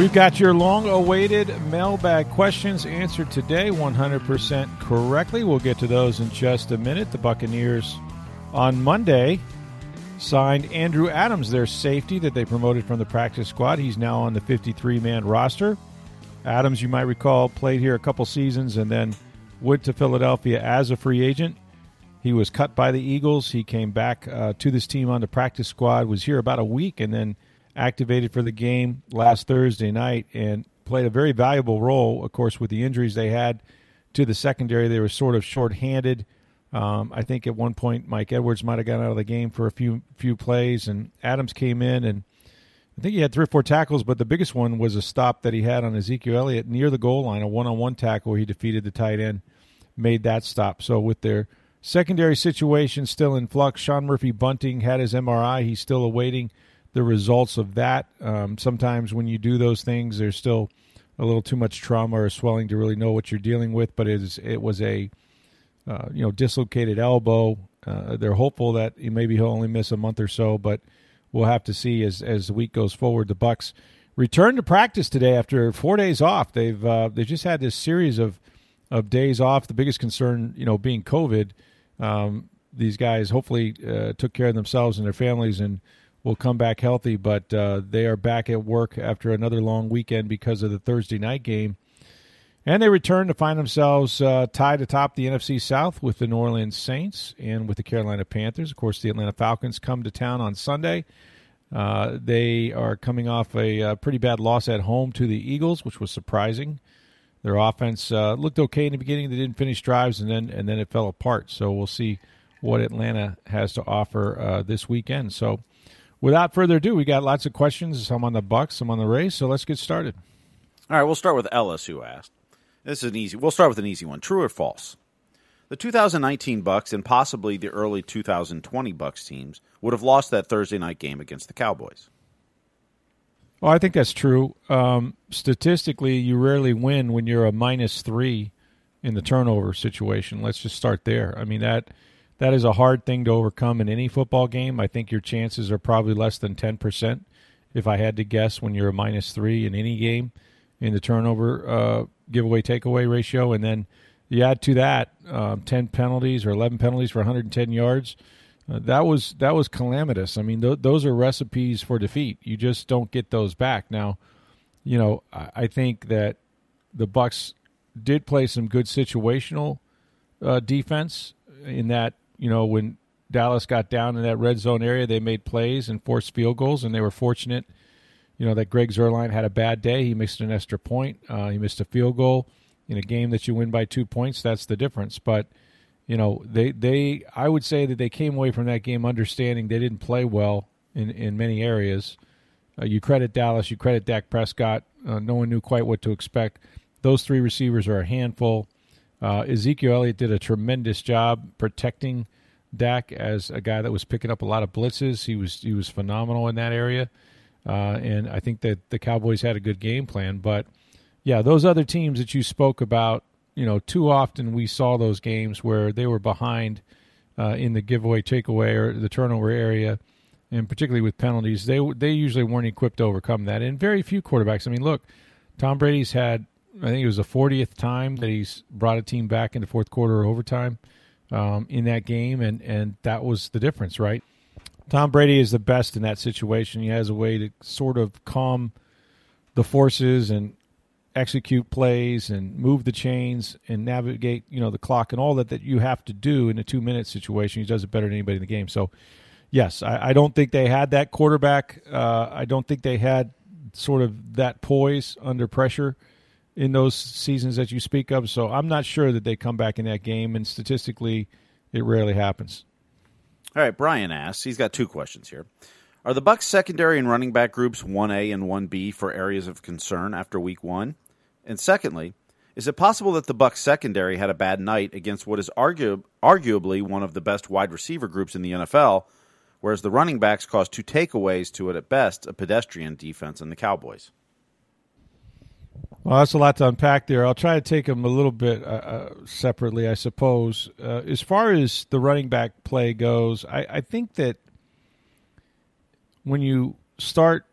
We've got your long awaited mailbag questions answered today 100% correctly. We'll get to those in just a minute. The Buccaneers on Monday signed Andrew Adams, their safety that they promoted from the practice squad. He's now on the 53 man roster. Adams, you might recall, played here a couple seasons and then went to Philadelphia as a free agent. He was cut by the Eagles. He came back uh, to this team on the practice squad, was here about a week, and then activated for the game last Thursday night and played a very valuable role. Of course, with the injuries they had to the secondary, they were sort of shorthanded. Um, I think at one point Mike Edwards might have gotten out of the game for a few few plays, and Adams came in and I think he had three or four tackles, but the biggest one was a stop that he had on Ezekiel Elliott near the goal line, a one-on-one tackle where he defeated the tight end, made that stop. So with their secondary situation still in flux, Sean Murphy Bunting had his MRI. He's still awaiting the results of that. Um, sometimes when you do those things, there's still a little too much trauma or swelling to really know what you're dealing with. But it, is, it was a uh, you know dislocated elbow. Uh, they're hopeful that maybe he'll only miss a month or so, but we'll have to see as as the week goes forward. The Bucks return to practice today after four days off. They've uh, they've just had this series of of days off. The biggest concern, you know, being COVID. Um, these guys hopefully uh, took care of themselves and their families and will come back healthy. But uh, they are back at work after another long weekend because of the Thursday night game. And they return to find themselves uh, tied atop the NFC South with the New Orleans Saints and with the Carolina Panthers. Of course, the Atlanta Falcons come to town on Sunday. Uh, they are coming off a, a, pretty bad loss at home to the Eagles, which was surprising. Their offense uh, looked okay in the beginning. They didn't finish drives, and then and then it fell apart. So we'll see what Atlanta has to offer uh, this weekend. So, without further ado, we got lots of questions. Some on the Bucks, some on the race. So let's get started. All right, we'll start with Ellis, who asked. This is an easy. We'll start with an easy one. True or false? The 2019 Bucks and possibly the early 2020 Bucks teams would have lost that Thursday night game against the Cowboys. Well, I think that's true. Um, statistically, you rarely win when you're a minus three in the turnover situation. Let's just start there. I mean that that is a hard thing to overcome in any football game. I think your chances are probably less than ten percent, if I had to guess, when you're a minus three in any game in the turnover uh, giveaway takeaway ratio, and then you add to that um, ten penalties or eleven penalties for 110 yards. Uh, that was that was calamitous. I mean, th- those are recipes for defeat. You just don't get those back. Now, you know, I, I think that the Bucks did play some good situational uh, defense in that you know when Dallas got down in that red zone area, they made plays and forced field goals, and they were fortunate. You know that Greg Zuerlein had a bad day. He missed an extra point. Uh, he missed a field goal in a game that you win by two points. That's the difference. But you know, they they I would say that they came away from that game understanding they didn't play well in in many areas. Uh, you credit Dallas, you credit Dak Prescott. Uh, no one knew quite what to expect. Those three receivers are a handful. Uh, Ezekiel Elliott did a tremendous job protecting Dak as a guy that was picking up a lot of blitzes. He was he was phenomenal in that area, uh, and I think that the Cowboys had a good game plan. But yeah, those other teams that you spoke about you know, too often we saw those games where they were behind uh, in the giveaway, takeaway, or the turnover area, and particularly with penalties, they they usually weren't equipped to overcome that. And very few quarterbacks. I mean, look, Tom Brady's had, I think it was the 40th time that he's brought a team back into fourth quarter or overtime um, in that game, and and that was the difference, right? Tom Brady is the best in that situation. He has a way to sort of calm the forces and execute plays and move the chains and navigate, you know, the clock and all that that you have to do in a two minute situation. He does it better than anybody in the game. So, yes, I, I don't think they had that quarterback. Uh, I don't think they had sort of that poise under pressure in those seasons that you speak of. So I'm not sure that they come back in that game. And statistically, it rarely happens. All right, Brian asks. He's got two questions here. Are the Bucks secondary and running back groups 1A and 1B for areas of concern after week 1? And secondly, is it possible that the Bucks secondary had a bad night against what is argu- arguably one of the best wide receiver groups in the NFL, whereas the running backs caused two takeaways to it at best, a pedestrian defense in the Cowboys? Well, that's a lot to unpack there. I'll try to take them a little bit uh, uh, separately, I suppose. Uh, as far as the running back play goes, I, I think that when you start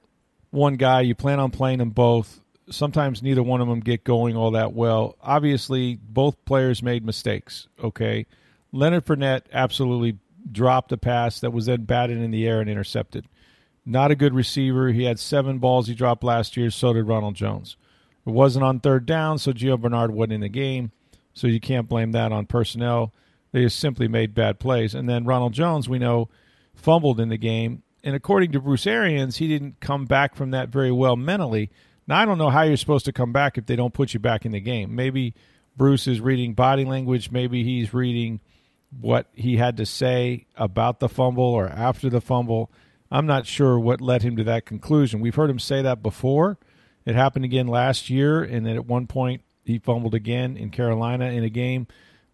one guy, you plan on playing them both. Sometimes neither one of them get going all that well. Obviously, both players made mistakes. Okay, Leonard Fournette absolutely dropped a pass that was then batted in the air and intercepted. Not a good receiver. He had seven balls he dropped last year. So did Ronald Jones. It wasn't on third down, so Gio Bernard wasn't in the game. So you can't blame that on personnel. They just simply made bad plays. And then Ronald Jones, we know, fumbled in the game. And according to Bruce Arians, he didn't come back from that very well mentally. Now, I don't know how you're supposed to come back if they don't put you back in the game. Maybe Bruce is reading body language. Maybe he's reading what he had to say about the fumble or after the fumble. I'm not sure what led him to that conclusion. We've heard him say that before. It happened again last year, and then at one point he fumbled again in Carolina in a game,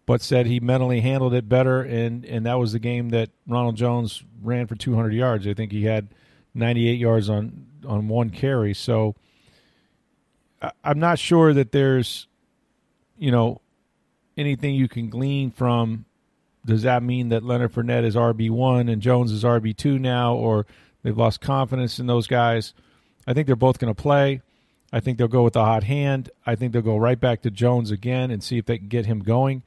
but said he mentally handled it better, and and that was the game that Ronald Jones ran for 200 yards. I think he had 98 yards on on one carry. So I'm not sure that there's, you know, anything you can glean from. Does that mean that Leonard Fournette is RB one and Jones is RB two now, or they've lost confidence in those guys? I think they're both going to play. I think they'll go with the hot hand. I think they'll go right back to Jones again and see if they can get him going.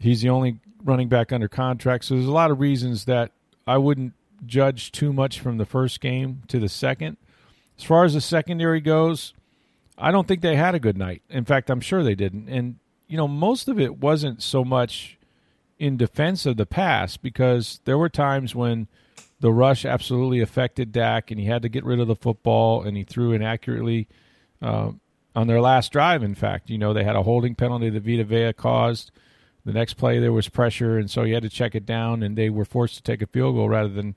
He's the only running back under contract, so there's a lot of reasons that I wouldn't judge too much from the first game to the second. As far as the secondary goes, I don't think they had a good night. In fact, I'm sure they didn't. And, you know, most of it wasn't so much in defense of the pass because there were times when the rush absolutely affected Dak and he had to get rid of the football and he threw inaccurately uh, on their last drive. In fact, you know, they had a holding penalty that Vita Vea caused. The next play, there was pressure, and so you had to check it down, and they were forced to take a field goal rather than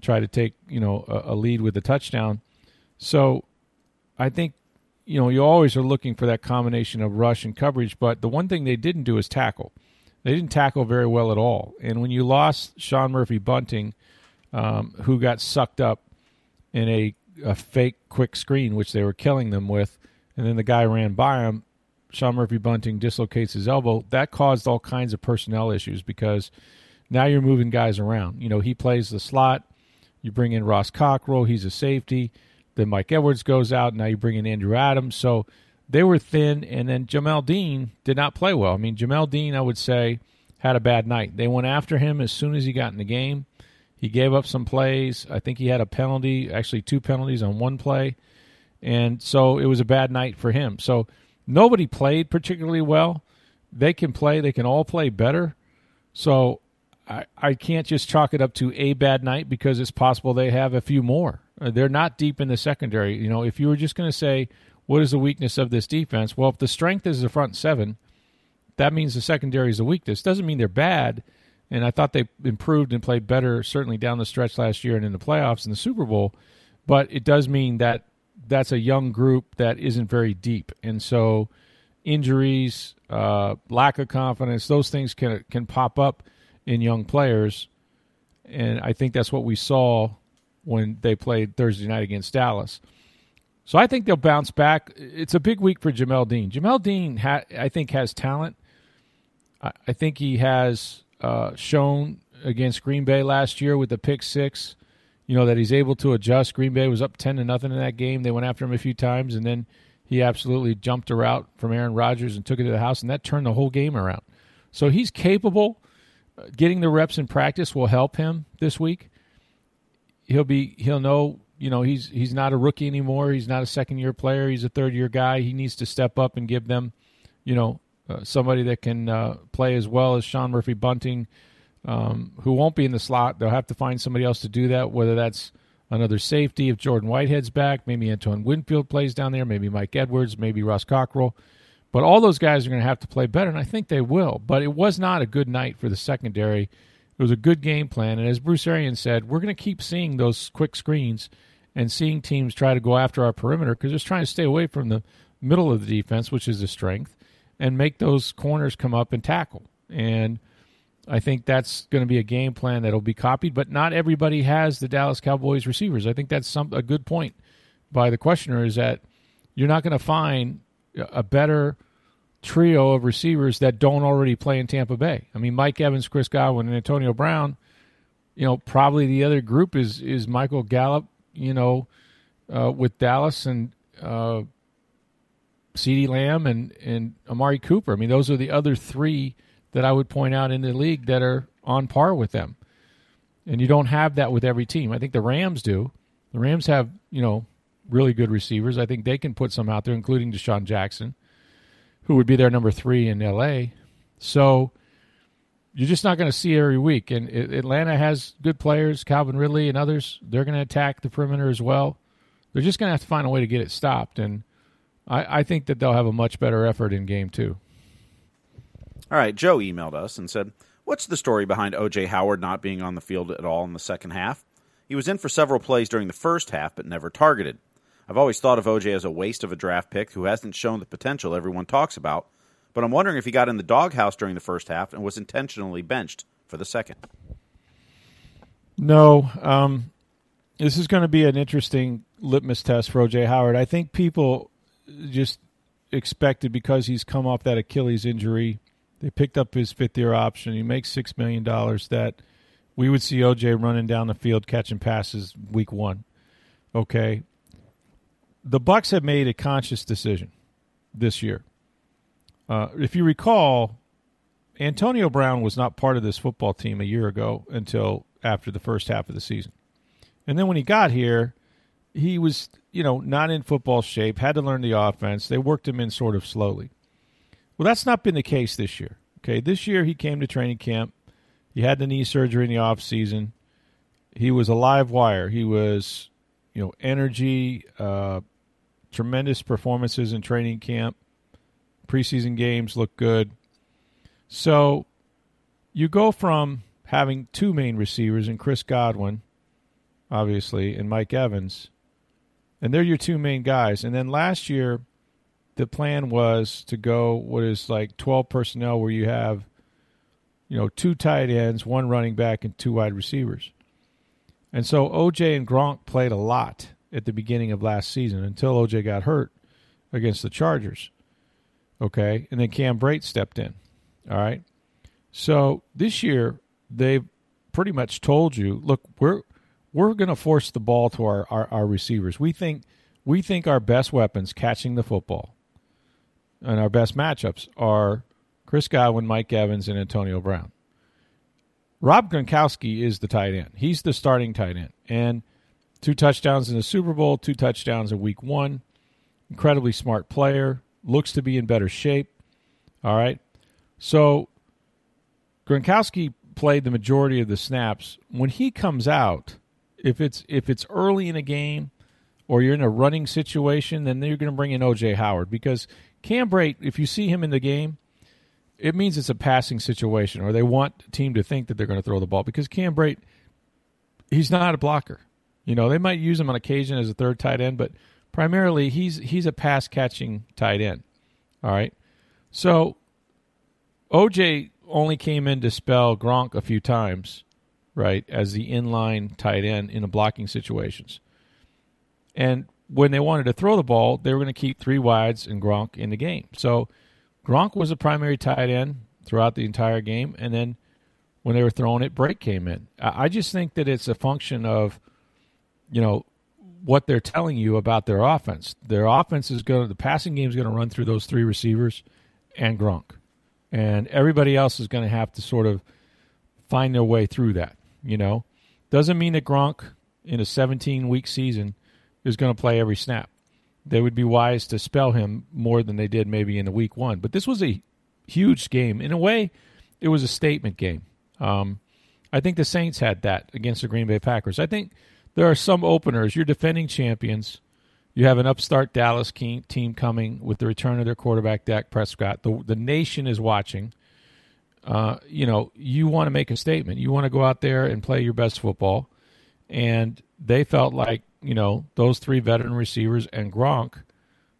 try to take, you know, a, a lead with a touchdown. So I think you know, you always are looking for that combination of rush and coverage, but the one thing they didn't do is tackle. They didn't tackle very well at all. And when you lost Sean Murphy Bunting, um, who got sucked up in a, a fake quick screen, which they were killing them with, and then the guy ran by him, Sean Murphy Bunting dislocates his elbow, that caused all kinds of personnel issues because now you're moving guys around. You know, he plays the slot. You bring in Ross Cockrell, he's a safety. Then Mike Edwards goes out. Now you bring in Andrew Adams. So they were thin. And then Jamel Dean did not play well. I mean, Jamel Dean, I would say, had a bad night. They went after him as soon as he got in the game. He gave up some plays. I think he had a penalty, actually, two penalties on one play. And so it was a bad night for him. So nobody played particularly well. They can play, they can all play better. So I, I can't just chalk it up to a bad night because it's possible they have a few more. Uh, they're not deep in the secondary. You know, if you were just going to say, what is the weakness of this defense? Well, if the strength is the front seven, that means the secondary is a weakness. Doesn't mean they're bad. And I thought they improved and played better, certainly down the stretch last year and in the playoffs and the Super Bowl. But it does mean that that's a young group that isn't very deep. And so injuries, uh, lack of confidence, those things can can pop up in young players. And I think that's what we saw when they played Thursday night against Dallas. So I think they'll bounce back. It's a big week for Jamel Dean. Jamel Dean, ha- I think, has talent. I, I think he has uh, shown against Green Bay last year with the pick six. You know that he's able to adjust. Green Bay was up ten to nothing in that game. They went after him a few times, and then he absolutely jumped a route from Aaron Rodgers and took it to the house, and that turned the whole game around. So he's capable. Getting the reps in practice will help him this week he'll be he'll know you know he's he's not a rookie anymore. He's not a second year player. He's a third year guy. He needs to step up and give them, you know, uh, somebody that can uh, play as well as Sean Murphy Bunting, um, who won't be in the slot. They'll have to find somebody else to do that. Whether that's another safety if Jordan Whitehead's back, maybe Antoine Winfield plays down there, maybe Mike Edwards, maybe Ross Cockrell. But all those guys are going to have to play better, and I think they will. But it was not a good night for the secondary It was a good game plan, and as Bruce Arians said, we're going to keep seeing those quick screens and seeing teams try to go after our perimeter because they're trying to stay away from the middle of the defense, which is a strength, and make those corners come up and tackle. And I think that's going to be a game plan that'll be copied, but not everybody has the Dallas Cowboys receivers. I think that's some a good point by the questioner is that you're not going to find a better trio of receivers that don't already play in Tampa Bay. I mean, Mike Evans, Chris Godwin, and Antonio Brown. You know, probably the other group is is Michael Gallup. You know, uh, with Dallas and uh, CeeDee Lamb and and Amari Cooper. I mean, those are the other three that I would point out in the league that are on par with them. And you don't have that with every team. I think the Rams do. The Rams have, you know, really good receivers. I think they can put some out there, including DeSean Jackson who would be their number three in LA. So you're just not going to see every week. And Atlanta has good players, Calvin Ridley and others. They're going to attack the perimeter as well. They're just going to have to find a way to get it stopped. And I, I think that they'll have a much better effort in game two. All right. Joe emailed us and said, What's the story behind O.J. Howard not being on the field at all in the second half? He was in for several plays during the first half, but never targeted. I've always thought of OJ as a waste of a draft pick who hasn't shown the potential everyone talks about, but I'm wondering if he got in the doghouse during the first half and was intentionally benched for the second. No, um, this is going to be an interesting litmus test for OJ Howard. I think people just expected because he's come off that Achilles injury, they picked up his fifth year option. He makes six million dollars. That we would see OJ running down the field catching passes week one. Okay, the Bucks have made a conscious decision this year. Uh, if you recall, Antonio Brown was not part of this football team a year ago until after the first half of the season, and then when he got here, he was you know not in football shape, had to learn the offense. They worked him in sort of slowly. Well, that's not been the case this year. Okay, this year he came to training camp. He had the knee surgery in the off season. He was a live wire. He was, you know, energy, uh, tremendous performances in training camp. Preseason games look good. So you go from having two main receivers in Chris Godwin, obviously, and Mike Evans, and they're your two main guys. And then last year, the plan was to go what is like 12 personnel where you have, you know, two tight ends, one running back, and two wide receivers. And so OJ and Gronk played a lot at the beginning of last season until OJ got hurt against the Chargers. Okay. And then Cam Brate stepped in. All right. So this year, they've pretty much told you look, we're, we're going to force the ball to our, our, our receivers. We think we think our best weapons catching the football and our best matchups are Chris Godwin, Mike Evans, and Antonio Brown. Rob Gronkowski is the tight end. He's the starting tight end. And – Two touchdowns in the Super Bowl, two touchdowns in week one. Incredibly smart player. Looks to be in better shape. All right. So Gronkowski played the majority of the snaps. When he comes out, if it's if it's early in a game or you're in a running situation, then you're going to bring in OJ Howard because Cam if you see him in the game, it means it's a passing situation or they want the team to think that they're going to throw the ball because Cam he's not a blocker. You know, they might use him on occasion as a third tight end, but primarily he's he's a pass catching tight end. All right. So OJ only came in to spell Gronk a few times, right, as the inline tight end in the blocking situations. And when they wanted to throw the ball, they were going to keep three wides and Gronk in the game. So Gronk was a primary tight end throughout the entire game, and then when they were throwing it, Brate came in. I just think that it's a function of you know, what they're telling you about their offense. Their offense is going to, the passing game is going to run through those three receivers and Gronk. And everybody else is going to have to sort of find their way through that, you know. Doesn't mean that Gronk in a 17 week season is going to play every snap. They would be wise to spell him more than they did maybe in the week one. But this was a huge game. In a way, it was a statement game. Um, I think the Saints had that against the Green Bay Packers. I think there are some openers. You're defending champions. You have an upstart Dallas team coming with the return of their quarterback Dak Prescott. The the nation is watching. Uh, you know, you want to make a statement. You want to go out there and play your best football. And they felt like, you know, those three veteran receivers and Gronk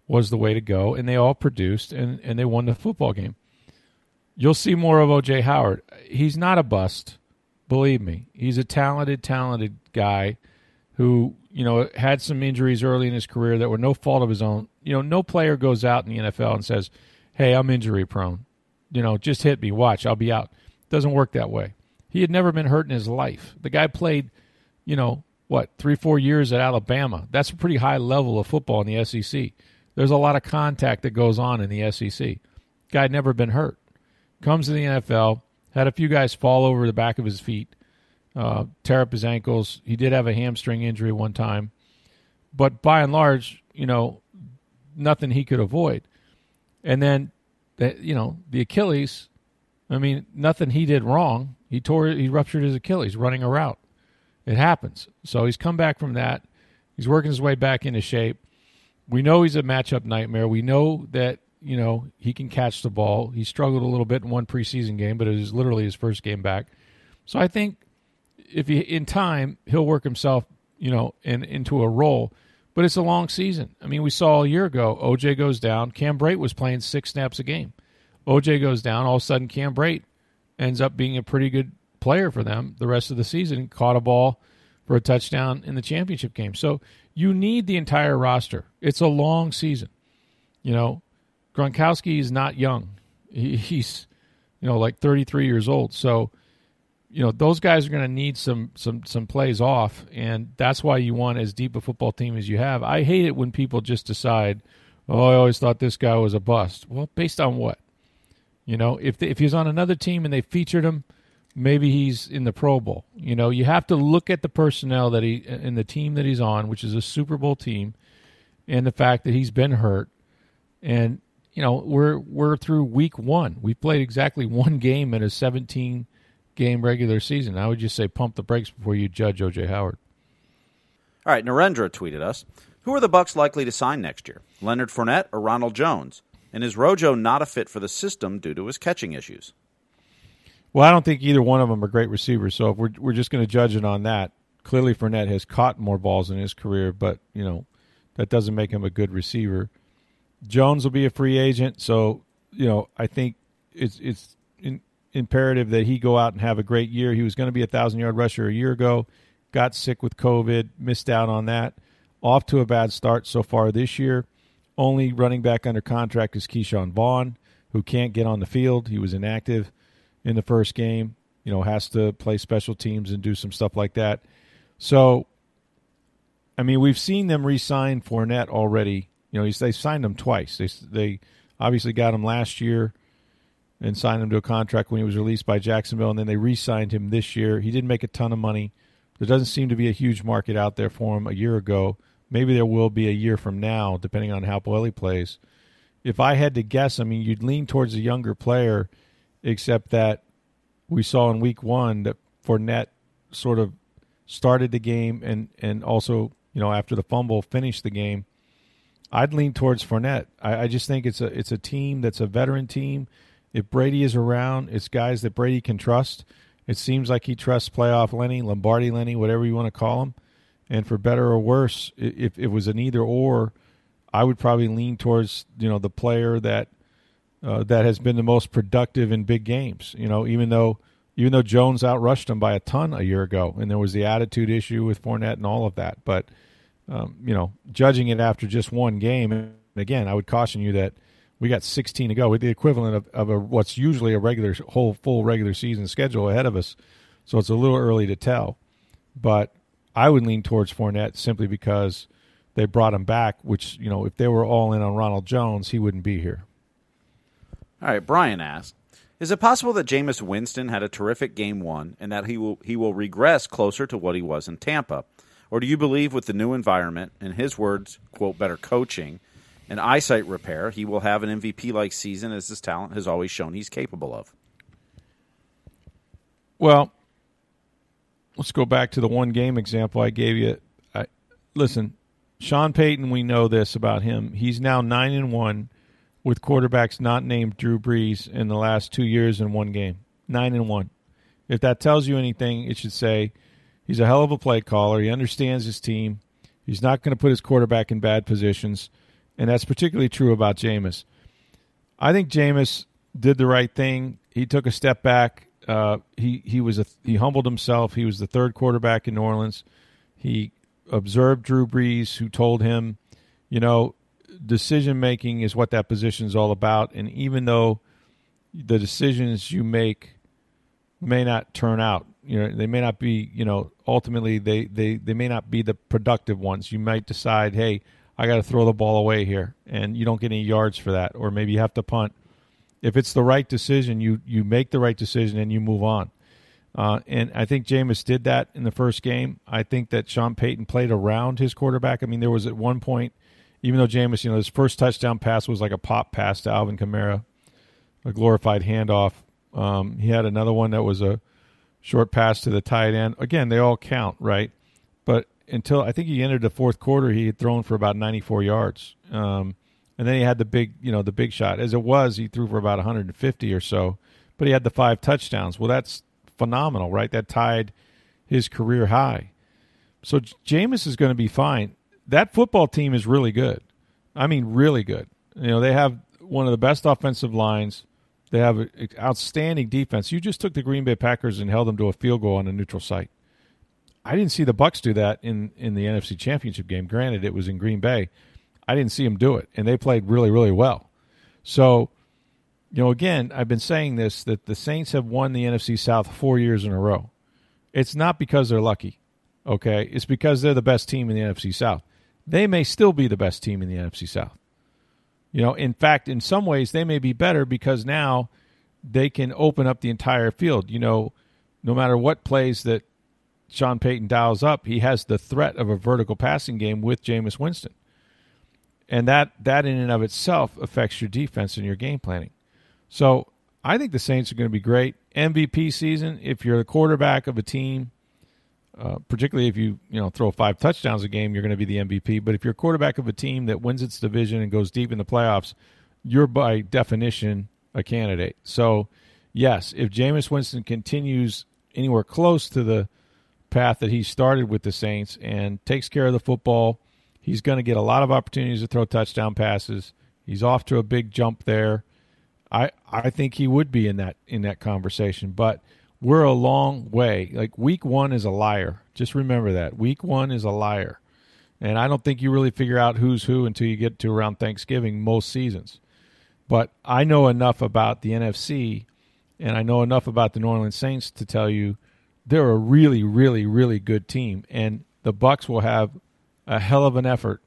was the way to go. And they all produced and, and they won the football game. You'll see more of OJ Howard. He's not a bust, believe me. He's a talented, talented guy who, you know, had some injuries early in his career that were no fault of his own. You know, no player goes out in the NFL and says, Hey, I'm injury prone you know, just hit me, watch, I'll be out. Doesn't work that way. He had never been hurt in his life. The guy played, you know, what, three, four years at Alabama. That's a pretty high level of football in the SEC. There's a lot of contact that goes on in the SEC. Guy had never been hurt. Comes to the NFL, had a few guys fall over the back of his feet, uh, tear up his ankles. He did have a hamstring injury one time. But by and large, you know, nothing he could avoid. And then that you know the Achilles. I mean, nothing he did wrong. He tore, he ruptured his Achilles running a route. It happens. So he's come back from that. He's working his way back into shape. We know he's a matchup nightmare. We know that you know he can catch the ball. He struggled a little bit in one preseason game, but it was literally his first game back. So I think if he in time he'll work himself, you know, in, into a role. But it's a long season. I mean, we saw a year ago, OJ goes down. Cam Brate was playing six snaps a game. OJ goes down. All of a sudden, Cam Brate ends up being a pretty good player for them the rest of the season. Caught a ball for a touchdown in the championship game. So you need the entire roster. It's a long season. You know, Gronkowski is not young. He's, you know, like 33 years old. So you know those guys are going to need some some some plays off, and that's why you want as deep a football team as you have. I hate it when people just decide, "Oh, I always thought this guy was a bust." Well, based on what? You know, if if he's on another team and they featured him, maybe he's in the Pro Bowl. You know, you have to look at the personnel that he in the team that he's on, which is a Super Bowl team, and the fact that he's been hurt, and you know we're we're through week one. We played exactly one game in a 17 game regular season. I would just say pump the brakes before you judge OJ Howard. All right, Narendra tweeted us: Who are the Bucks likely to sign next year? Leonard Fournette or Ronald Jones? And is Rojo not a fit for the system due to his catching issues? Well, I don't think either one of them are great receivers. So if we're we're just going to judge it on that, clearly Fournette has caught more balls in his career, but you know that doesn't make him a good receiver. Jones will be a free agent, so you know I think it's it's in, imperative that he go out and have a great year. He was going to be a thousand yard rusher a year ago, got sick with COVID, missed out on that. Off to a bad start so far this year. Only running back under contract is Ke'Shawn Vaughn, who can't get on the field. He was inactive in the first game. You know, has to play special teams and do some stuff like that. So, I mean, we've seen them re-sign Fournette already. You know, they signed him twice. They they obviously got him last year and signed him to a contract when he was released by Jacksonville, and then they re-signed him this year. He didn't make a ton of money. There doesn't seem to be a huge market out there for him a year ago. Maybe there will be a year from now, depending on how he plays. If I had to guess, I mean, you'd lean towards a younger player, except that we saw in week one that Fournette sort of started the game and, and also, you know, after the fumble, finished the game. I'd lean towards Fournette. I, I just think it's a it's a team that's a veteran team if Brady is around, it's guys that Brady can trust. It seems like he trusts playoff Lenny, Lombardi Lenny, whatever you want to call him. And for better or worse, if it was an either or, I would probably lean towards you know the player that uh, that has been the most productive in big games. You know, even though even though Jones outrushed him by a ton a year ago, and there was the attitude issue with Fournette and all of that. But um, you know, judging it after just one game, again, I would caution you that we got 16 to go with the equivalent of, of a, what's usually a regular whole full regular season schedule ahead of us. So it's a little early to tell. But i would lean towards Fournette simply because they brought him back which you know if they were all in on ronald jones he wouldn't be here. All right brian asked is it possible that Jameis Winston had a terrific game one and that he will he will regress closer to what he was in Tampa? Or do you believe with the new environment, in his words, quote, better coaching, and eyesight repair, he will have an MVP like season as his talent has always shown he's capable of. Well, let's go back to the one game example I gave you. I, listen, Sean Payton, we know this about him. He's now nine and one with quarterbacks not named Drew Brees in the last two years in one game. nine and one. If that tells you anything, it should say he's a hell of a play caller. He understands his team. He's not going to put his quarterback in bad positions, and that's particularly true about Jameis. I think Jameis did the right thing. He took a step back. Uh, he he was a he humbled himself. He was the third quarterback in New Orleans. He observed Drew Brees, who told him, you know, decision making is what that position is all about. And even though the decisions you make may not turn out, you know, they may not be, you know, ultimately they they they may not be the productive ones. You might decide, hey, I got to throw the ball away here, and you don't get any yards for that, or maybe you have to punt. If it's the right decision, you you make the right decision and you move on. Uh, and I think Jameis did that in the first game. I think that Sean Payton played around his quarterback. I mean, there was at one point, even though Jameis, you know, his first touchdown pass was like a pop pass to Alvin Kamara, a glorified handoff. Um, he had another one that was a short pass to the tight end. Again, they all count, right? But until I think he entered the fourth quarter, he had thrown for about 94 yards. Um, and then he had the big, you know, the big shot. As it was, he threw for about 150 or so, but he had the five touchdowns. Well, that's phenomenal, right? That tied his career high. So Jameis is going to be fine. That football team is really good. I mean, really good. You know, they have one of the best offensive lines. They have outstanding defense. You just took the Green Bay Packers and held them to a field goal on a neutral site. I didn't see the Bucks do that in in the NFC Championship game. Granted, it was in Green Bay. I didn't see them do it, and they played really, really well. So you know, again, I've been saying this that the Saints have won the NFC South four years in a row. It's not because they're lucky, okay? It's because they're the best team in the NFC South. They may still be the best team in the NFC South. You know, in fact, in some ways, they may be better because now they can open up the entire field. You know, no matter what plays that Sean Payton dials up, he has the threat of a vertical passing game with Jameis Winston. And that, that in and of itself affects your defense and your game planning. So I think the Saints are going to be great. MVP season, if you're the quarterback of a team, uh, particularly if you you know throw five touchdowns a game, you're going to be the MVP. But if you're a quarterback of a team that wins its division and goes deep in the playoffs, you're by definition a candidate. So yes, if Jameis Winston continues anywhere close to the path that he started with the Saints and takes care of the football, he's going to get a lot of opportunities to throw touchdown passes. He's off to a big jump there. I I think he would be in that in that conversation, but we're a long way. Like week 1 is a liar. Just remember that. Week 1 is a liar. And I don't think you really figure out who's who until you get to around Thanksgiving most seasons. But I know enough about the NFC and I know enough about the New Orleans Saints to tell you they're a really really really good team and the Bucks will have a hell of an effort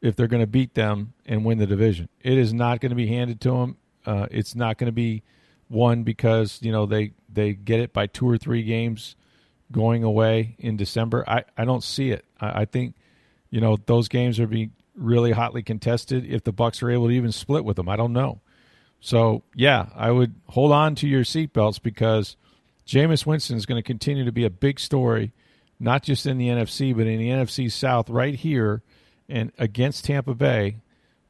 if they're going to beat them and win the division. It is not going to be handed to them. Uh, it's not going to be won because you know they they get it by two or three games going away in December. I, I don't see it. I, I think you know those games are being really hotly contested. If the Bucks are able to even split with them, I don't know. So yeah, I would hold on to your seatbelts because Jameis Winston is going to continue to be a big story, not just in the NFC but in the NFC South right here and against Tampa Bay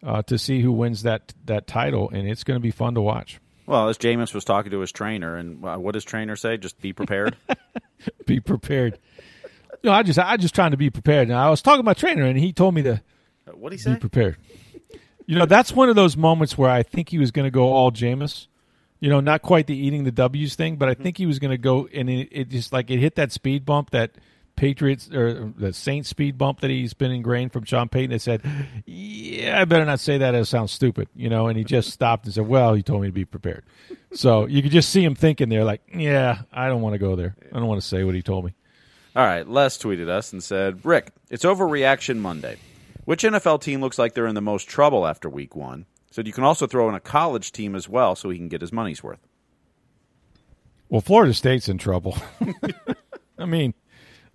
uh, to see who wins that that title, and it's going to be fun to watch. Well, as Jameis was talking to his trainer, and uh, what does trainer say? Just be prepared. be prepared. No, I just I just trying to be prepared. Now I was talking to my trainer, and he told me to. What he say? Be prepared. You know, that's one of those moments where I think he was going to go all Jameis. You know, not quite the eating the W's thing, but I mm-hmm. think he was going to go, and it, it just like it hit that speed bump that Patriots or the Saints speed bump that he's been ingrained from Sean Payton that said, "Yeah, I better not say that. It sounds stupid," you know. And he just stopped and said, "Well, he told me to be prepared." So you could just see him thinking there, like, "Yeah, I don't want to go there. I don't want to say what he told me." All right, Les tweeted us and said, "Rick, it's overreaction Monday. Which NFL team looks like they're in the most trouble after Week One?" Said you can also throw in a college team as well, so he can get his money's worth. Well, Florida State's in trouble. I mean,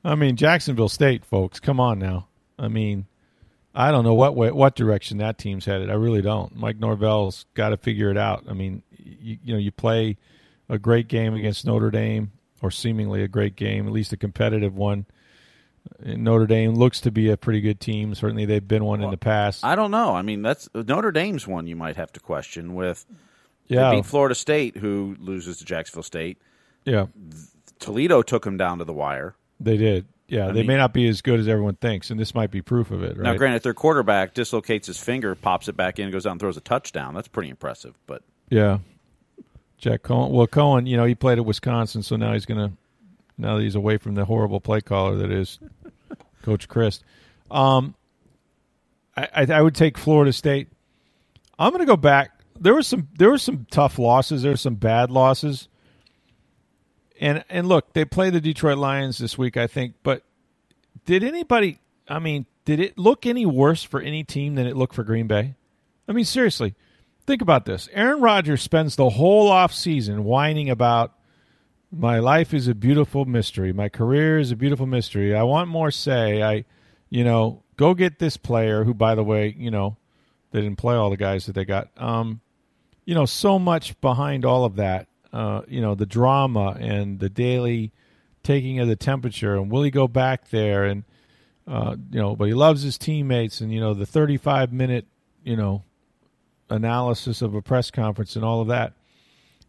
I mean, Jacksonville State, folks, come on now. I mean, I don't know what way, what direction that team's headed. I really don't. Mike Norvell's got to figure it out. I mean, you, you know, you play a great game against Notre Dame, or seemingly a great game, at least a competitive one. And Notre Dame looks to be a pretty good team. Certainly, they've been one well, in the past. I don't know. I mean, that's Notre Dame's one you might have to question with Yeah. They beat Florida State, who loses to Jacksonville State. Yeah, Toledo took them down to the wire. they did. Yeah, they mean- may not be as good as everyone thinks, and this might be proof of it. Right? Now, granted, their quarterback dislocates his finger, pops it back in, goes out and throws a touchdown. That's pretty impressive. But Yeah. Jack Coan. Well, Coan, you know, he played at Wisconsin, so now he's going to, now that he's away from the horrible play caller that is Coach Chryst. Um, I, I, I would take Florida State. I'm going to go back. There was some, there were some tough losses. There were some bad losses. And and look, they play the Detroit Lions this week, I think. But did anybody? I mean, did it look any worse for any team than it looked for Green Bay? I mean, seriously, think about this. Aaron Rodgers spends the whole off season whining about my life is a beautiful mystery. My career is a beautiful mystery. I want more say. I, you know, go get this player who, by the way, you know, they didn't play all the guys that they got. Um, you know, so much behind all of that. Uh, you know, the drama and the daily taking of the temperature, and will he go back there? And uh, you know, but he loves his teammates, and you know, the thirty-five minute, you know, analysis of a press conference and all of that.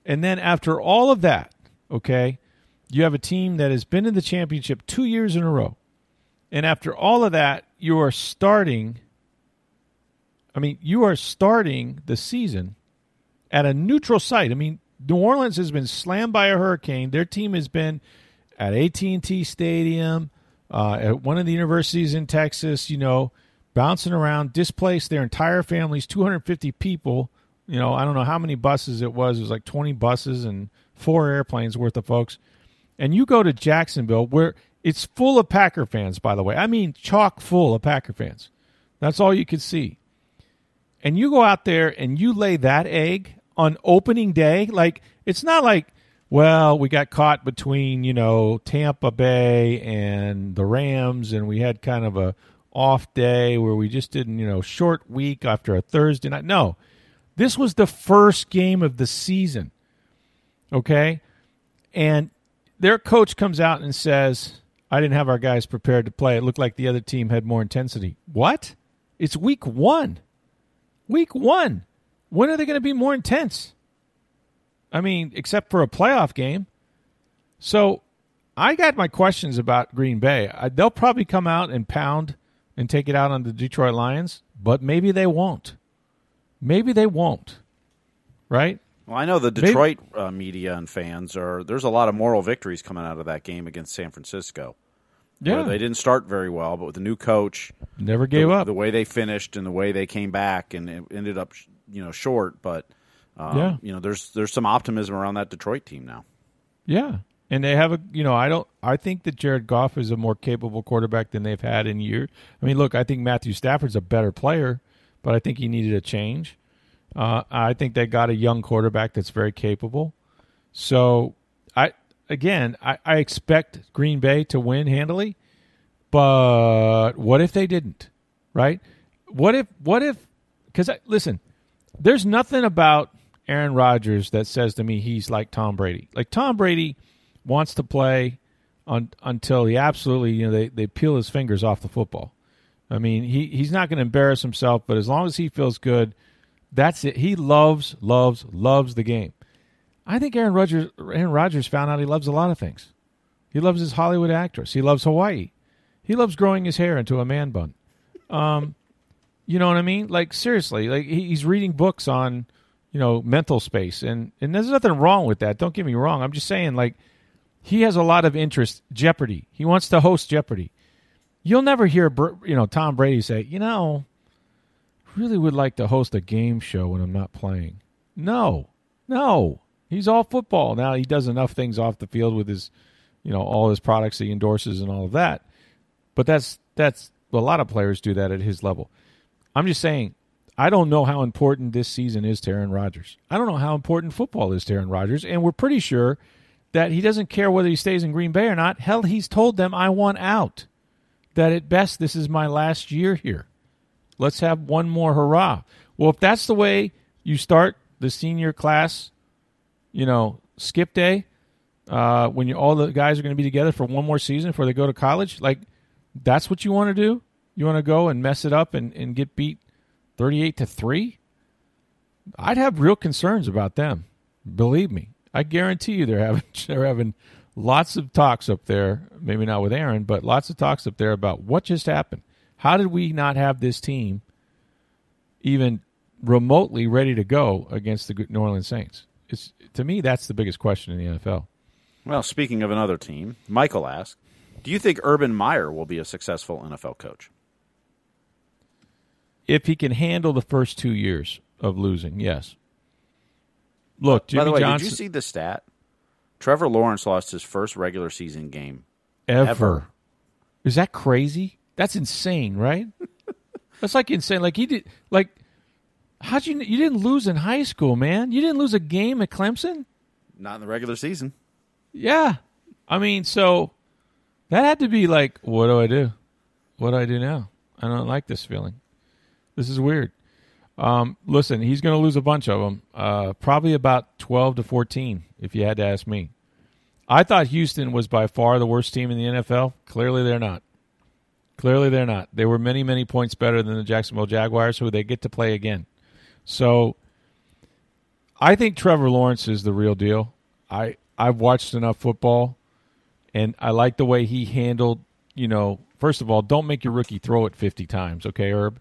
And then after all of that, okay, you have a team that has been in the championship two years in a row. And after all of that, you are starting. I mean, you are starting the season at a neutral site. I mean, New Orleans has been slammed by a hurricane. Their team has been at AT&T Stadium, uh, at one of the universities in Texas, you know, bouncing around, displaced their entire families, 250 people. You know, I don't know how many buses it was. It was like 20 buses and four airplanes worth of folks. And you go to Jacksonville, where it's full of Packer fans, by the way. I mean, chock full of Packer fans. That's all you could see. And you go out there and you lay that egg on opening day. Like, it's not like, well, we got caught between, you know, Tampa Bay and the Rams, and we had kind of a off day where we just didn't, you know, short week after a Thursday night. No, this was the first game of the season. Okay. And their coach comes out and says, I didn't have our guys prepared to play. It looked like the other team had more intensity. What? It's week one. Week one. When are they going to be more intense? I mean, except for a playoff game. So I got my questions about Green Bay. I, they'll probably come out and pound and take it out on the Detroit Lions, but maybe they won't. Maybe they won't. Right? Well, I know the Detroit uh, media and fans are. There's a lot of moral victories coming out of that game against San Francisco. Yeah. they didn't start very well, but with the new coach, Never gave the, up. the way they finished and the way they came back, and it ended up, you know, short. But um, Yeah. you know, there's there's some optimism around that Detroit team now. Yeah. And they have a, you know, I don't, I think that Jared Goff is a more capable quarterback than they've had in years. I mean, look, I think Matthew Stafford's a better player, but I think he needed a change. Uh, I think they got a young quarterback that's very capable. So, I, again, I, I expect Green Bay to win handily, but what if they didn't? Right? What if, what if, because listen, there's nothing about Aaron Rodgers that says to me he's like Tom Brady. Like Tom Brady wants to play on, until he absolutely, you know, they, they peel his fingers off the football. I mean, he, he's not going to embarrass himself, but as long as he feels good, that's it. He loves, loves, loves the game. I think Aaron Rodgers, Aaron Rodgers found out he loves a lot of things. He loves his Hollywood actress. He loves Hawaii. He loves growing his hair into a man bun. Um, you know what I mean? Like seriously, like he's reading books on, you know, mental space, and and there's nothing wrong with that. Don't get me wrong. I'm just saying, like, he has a lot of interest. Jeopardy. He wants to host Jeopardy. You'll never hear, you know, Tom Brady say, you know, really would like to host a game show when I'm not playing. No, no, he's all football now. He does enough things off the field with his, you know, all his products he endorses and all of that. But that's that's a lot of players do that at his level. I'm just saying, I don't know how important this season is to Aaron Rodgers. I don't know how important football is to Aaron Rodgers, and we're pretty sure that he doesn't care whether he stays in Green Bay or not. Hell, he's told them, "I want out." That at best, this is my last year here. Let's have one more hurrah. Well, if that's the way you start the senior class, you know, skip day, uh, when you all the guys are going to be together for one more season before they go to college, like that's what you want to do? You want to go and mess it up and, and get beat 38 to 3? I'd have real concerns about them. Believe me, I guarantee you they're having they're having lots of talks up there. Maybe not with Aaron, but lots of talks up there about what just happened. How did we not have this team even remotely ready to go against the New Orleans Saints? It's to me that's the biggest question in the NFL. Well, speaking of another team, Michael asked, "Do you think Urban Meyer will be a successful NFL coach?" If he can handle the first two years of losing, yes. Look, Jimmy by the way, Johnson, did you see the stat? Trevor Lawrence lost his first regular season game ever. ever. Is that crazy? That's insane, right? That's like insane. Like he did. Like how'd you? You didn't lose in high school, man. You didn't lose a game at Clemson. Not in the regular season. Yeah, I mean, so that had to be like, what do I do? What do I do now? I don't like this feeling. This is weird. Um, listen, he's going to lose a bunch of them. Uh, probably about twelve to fourteen, if you had to ask me. I thought Houston was by far the worst team in the NFL. Clearly, they're not. Clearly, they're not. They were many, many points better than the Jacksonville Jaguars, who they get to play again. So, I think Trevor Lawrence is the real deal. I I've watched enough football, and I like the way he handled. You know, first of all, don't make your rookie throw it fifty times, okay, Urb.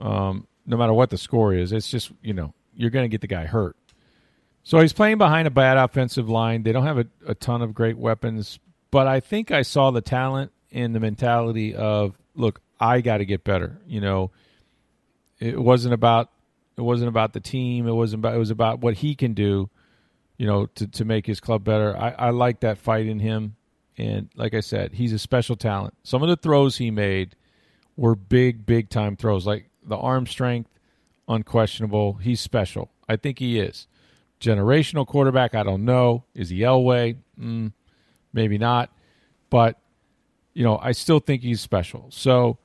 Um, no matter what the score is, it's just you know you're going to get the guy hurt. So he's playing behind a bad offensive line. They don't have a, a ton of great weapons, but I think I saw the talent and the mentality of look, I got to get better. You know, it wasn't about it wasn't about the team. It wasn't about it was about what he can do. You know, to to make his club better. I, I like that fight in him, and like I said, he's a special talent. Some of the throws he made were big, big time throws. Like the arm strength, unquestionable. He's special. I think he is generational quarterback. I don't know. Is he Elway? Mm, maybe not. But you know, I still think he's special. So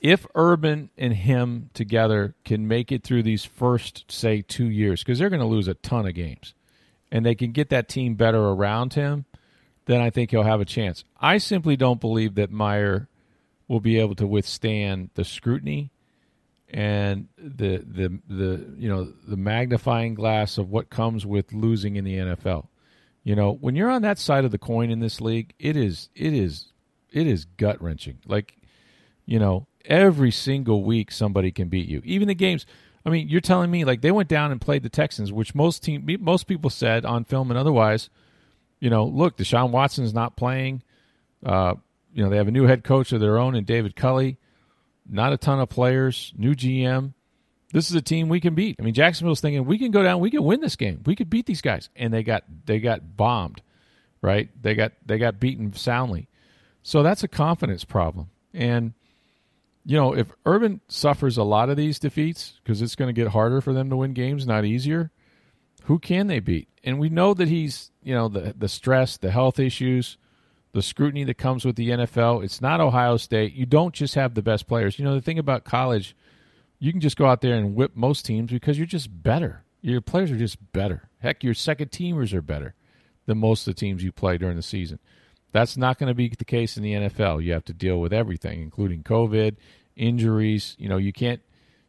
if Urban and him together can make it through these first, say, two years, because they're going to lose a ton of games, and they can get that team better around him, then I think he'll have a chance. I simply don't believe that Meyer will be able to withstand the scrutiny and the the the you know the magnifying glass of what comes with losing in the NFL. You know, when you're on that side of the coin in this league, it is it is it is gut wrenching. Like, you know, every single week somebody can beat you. Even the games. I mean, you're telling me like they went down and played the Texans, which most team most people said on film and otherwise. You know, look, Deshaun Watson's not playing. Uh, you know, they have a new head coach of their own and David Culley. Not a ton of players, new GM. This is a team we can beat. I mean, Jacksonville's thinking we can go down, we can win this game, we could beat these guys, and they got they got bombed, right? They got they got beaten soundly. So that's a confidence problem. And, you know, if Urban suffers a lot of these defeats, because it's going to get harder for them to win games, not easier, who can they beat? And we know that he's, you know, the, the stress, the health issues, the scrutiny that comes with the NFL. It's not Ohio State. You don't just have the best players. You know, the thing about college, you can just go out there and whip most teams because you're just better. Your players are just better. Heck, your second teamers are better than most of the teams you play during the season. That's not going to be the case in the NFL. You have to deal with everything, including COVID, injuries. You know, you can't,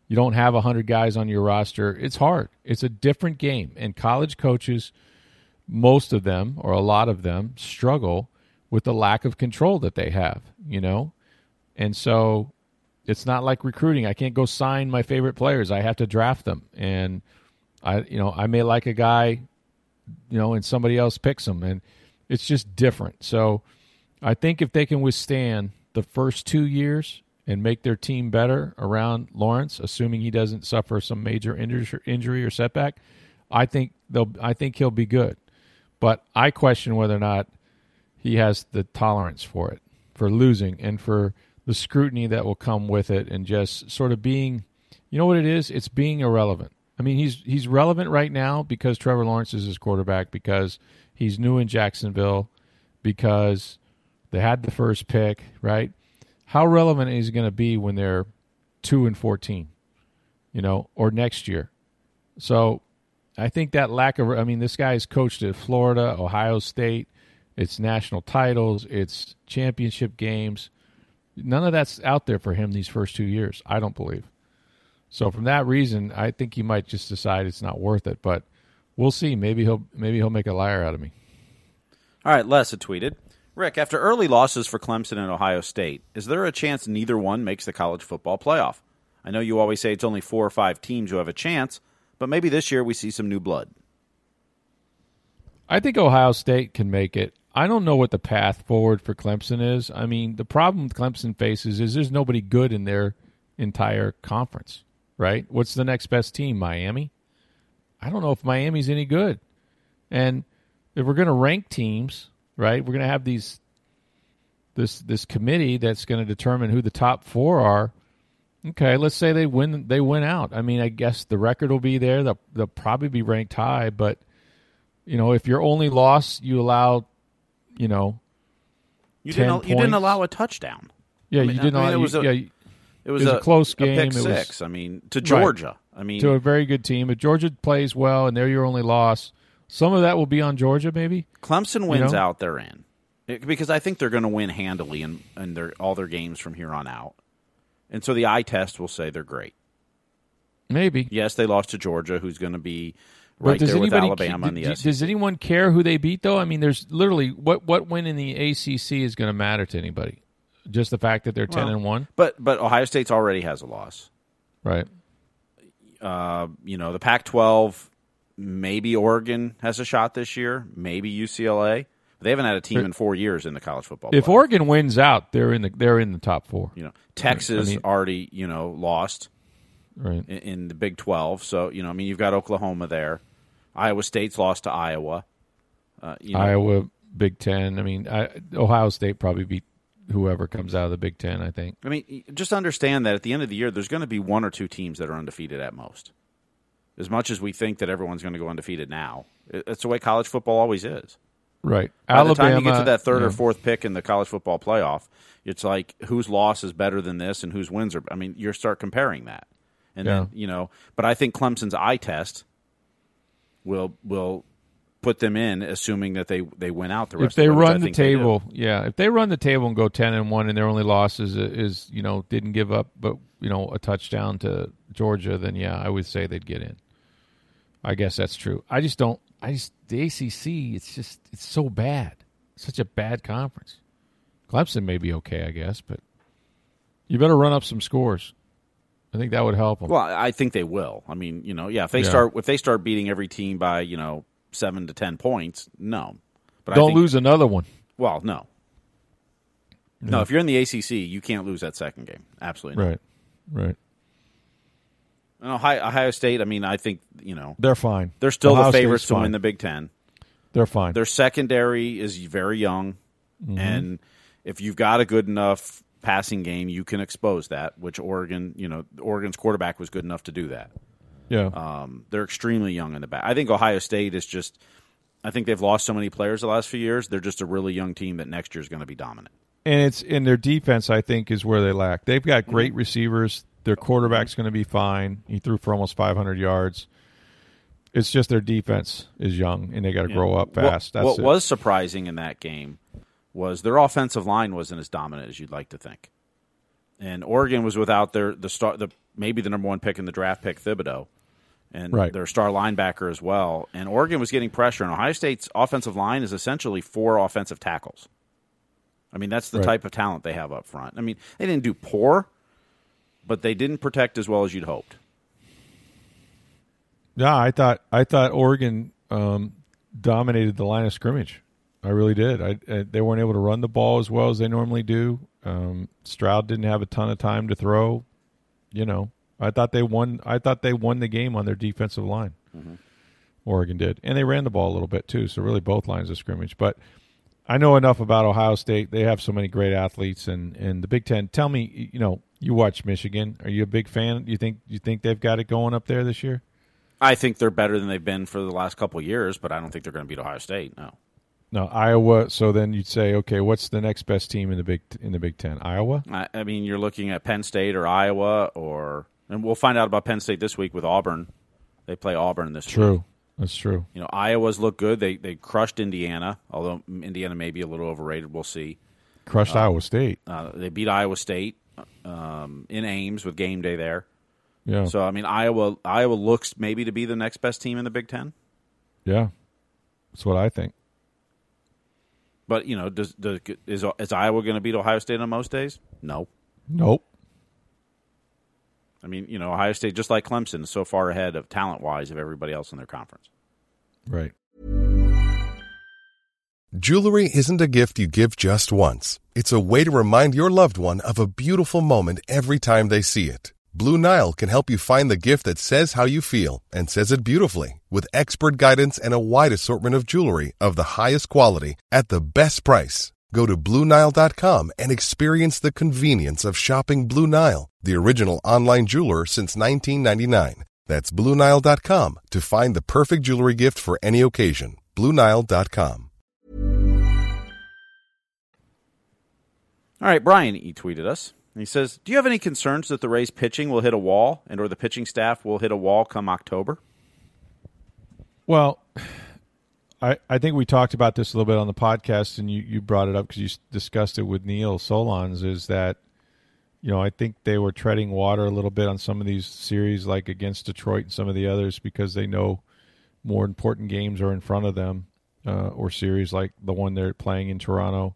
you don't have 100 guys on your roster. It's hard. It's a different game. And college coaches, most of them, or a lot of them, struggle with the lack of control that they have, you know? And so it's not like recruiting. I can't go sign my favorite players. I have to draft them. And I, you know, I may like a guy, you know, and somebody else picks him. And, it's just different. So I think if they can withstand the first two years and make their team better around Lawrence, assuming he doesn't suffer some major injury or setback, I think they'll. I think he'll be good. But I question whether or not he has the tolerance for it, for losing, and for the scrutiny that will come with it, and just sort of being. You know what it is? It's being irrelevant. I mean, he's he's relevant right now because Trevor Lawrence is his quarterback because He's new in Jacksonville because they had the first pick, right? How relevant is he going to be when they're 2 and 14, you know, or next year? So I think that lack of, I mean, this guy's coached at Florida, Ohio State. It's national titles, it's championship games. None of that's out there for him these first two years, I don't believe. So from that reason, I think he might just decide it's not worth it. But we'll see. Maybe he'll maybe he'll make a liar out of me. All right, Les had tweeted. Rick, after early losses for Clemson and Ohio State, is there a chance neither one makes the college football playoff? I know you always say it's only four or five teams who have a chance, but maybe this year we see some new blood. I think Ohio State can make it. I don't know what the path forward for Clemson is. I mean, the problem Clemson faces is there's nobody good in their entire conference, right? What's the next best team? Miami? I don't know if Miami's any good. And if we're going to rank teams, right? We're going to have these this this committee that's going to determine who the top 4 are. Okay, let's say they win they win out. I mean, I guess the record will be there. They'll, they'll probably be ranked high, but you know, if your only loss you allow you know, you 10 didn't you didn't allow a touchdown. yeah, I mean, you didn't. I mean, allow- it was you- a- yeah, It was, It was a close game. pick It was- six. I mean, to Georgia. I mean, to a very good team. If Georgia plays well and they're your only loss, some of that will be on Georgia, maybe. Clemson wins know? out, they're in. It- because I think they're going to win handily in, in their all their games from here on out. And so the eye test will say they're great. Maybe. Yes, they lost to Georgia, who's going to be right there with Alabama in the SEC. does anyone care who they beat though? I mean, there's literally what what win in the ACC is going to matter to anybody? Just the fact that they're ten Well, and one, But but Ohio State's already has a loss. right? Uh, you know, the Pac-12, maybe Oregon has a shot this year, maybe UCLA. They haven't had a team in four years in the college football. If playoff. Oregon wins out, they're in the they're in the top four, you know, Texas I mean- already you know lost. right? in, in the Big 12. So, you know, I mean, you've got Oklahoma there. Iowa State's lost to Iowa. Uh, you know, Iowa, Big Ten. I mean, I, Ohio State probably beat whoever comes out of the Big Ten. I think. I mean, just understand that at the end of the year, there's going to be one or two teams that are undefeated at most. As much as we think that everyone's going to go undefeated now, it- it's the way college football always is. Right. By Alabama. the time you get to that third yeah. or fourth pick in the college football playoff, it's like whose loss is better than this and whose wins are. I mean, you start comparing that, and Yeah. then you know. But I think Clemson's eye test will will put them in, assuming that they they win out the rest. if they of the run the think they do. table, yeah, if they run the table and go ten and one, and their only loss is, is you know didn't give up, but you know a touchdown to Georgia, then yeah, I would say they'd get in. I guess that's true. I just don't. I just the ACC. It's just it's so bad. Such a bad conference. Clemson may be okay, I guess, but you better run up some scores. I think that would help them. Well, I think they will. I mean, you know, yeah. If they Yeah. start if they start beating every team by you know seven to ten points, no. But don't think, lose another one. Well, no. No, if you're in the ACC, you can't lose that second game. Absolutely not. Right. Right. And Ohio, Ohio State. I mean, I think you know They're fine. they're still Ohio the favorites to win the Big Ten. They're fine. Their secondary is very young, Mm-hmm. and if you've got a good enough passing game, you can expose that. Which Oregon, you know, Oregon's quarterback was good enough to do that. Yeah. Um, they're extremely young in the back. I think Ohio State is just. I think they've lost so many players the last few years. They're just a really young team that next year is going to be dominant. and it's in their defense. I think is where they lack. They've got Mm-hmm. great receivers. Their quarterback's going to be fine. He threw for almost 500 yards. It's just their defense is young, and they got to grow up fast. What, That's it. was surprising in that game was their offensive line wasn't as dominant as you'd like to think, and Oregon was without their the star the maybe the number one pick in the draft pick Thibodeaux, and Right. their star linebacker as well. And Oregon was getting pressure, and Ohio State's offensive line is essentially four offensive tackles. I mean, that's the Right. type of talent they have up front. I mean, they didn't do poor, but they didn't protect as well as you'd hoped. Yeah, I thought I thought Oregon um, dominated the line of scrimmage. I really did. I, I, they weren't able to run the ball as well as they normally do. Um, Stroud didn't have a ton of time to throw. You know, I thought they won. I thought they won the game on their defensive line. Mm-hmm. Oregon did, and they ran the ball a little bit too. So really, both lines of scrimmage. But I know enough about Ohio State. They have so many great athletes, and and the Big Ten. Tell me, you know, you watch Michigan. Are you a big fan? You think you think they've got it going up there this year? I think they're better than they've been for the last couple of years, but I don't think they're going to beat Ohio State. No. No, Iowa. So then you'd say, okay, what's the next best team in the big in the Big Ten? Iowa. I, I mean, you're looking at Penn State or Iowa, or and we'll find out about Penn State this week with Auburn. They play Auburn this week. True, that's true. You know, Iowa's look good. They they crushed Indiana, although Indiana may be a little overrated. We'll see. Crushed Iowa State. Uh, they beat Iowa State um, in Ames with game day there. Yeah. So I mean, Iowa Iowa looks maybe to be the next best team in the Big Ten. Yeah. That's what I think. But you know, does, does is is Iowa going to beat Ohio State on most days? No. Nope. I mean, you know, Ohio State, just like Clemson, is so far ahead of talent wise of everybody else in their conference. Right. Jewelry isn't a gift you give just once. It's a way to remind your loved one of a beautiful moment every time they see it. Blue Nile can help you find the gift that says how you feel and says it beautifully with expert guidance and a wide assortment of jewelry of the highest quality at the best price. Go to BlueNile.com and experience the convenience of shopping Blue Nile, the original online jeweler since 1999. That's BlueNile.com to find the perfect jewelry gift for any occasion. BlueNile.com. All right, Brian he tweeted us. He says, "Do you have any concerns that the Rays pitching will hit a wall and or the pitching staff will hit a wall come October?" Well, I, I think we talked about this a little bit on the podcast, and you, you brought it up because you discussed it with Neil Solondz. Is that you know I think they were treading water a little bit on some of these series, like against Detroit and some of the others, because they know more important games are in front of them, uh, or series like the one they're playing in Toronto.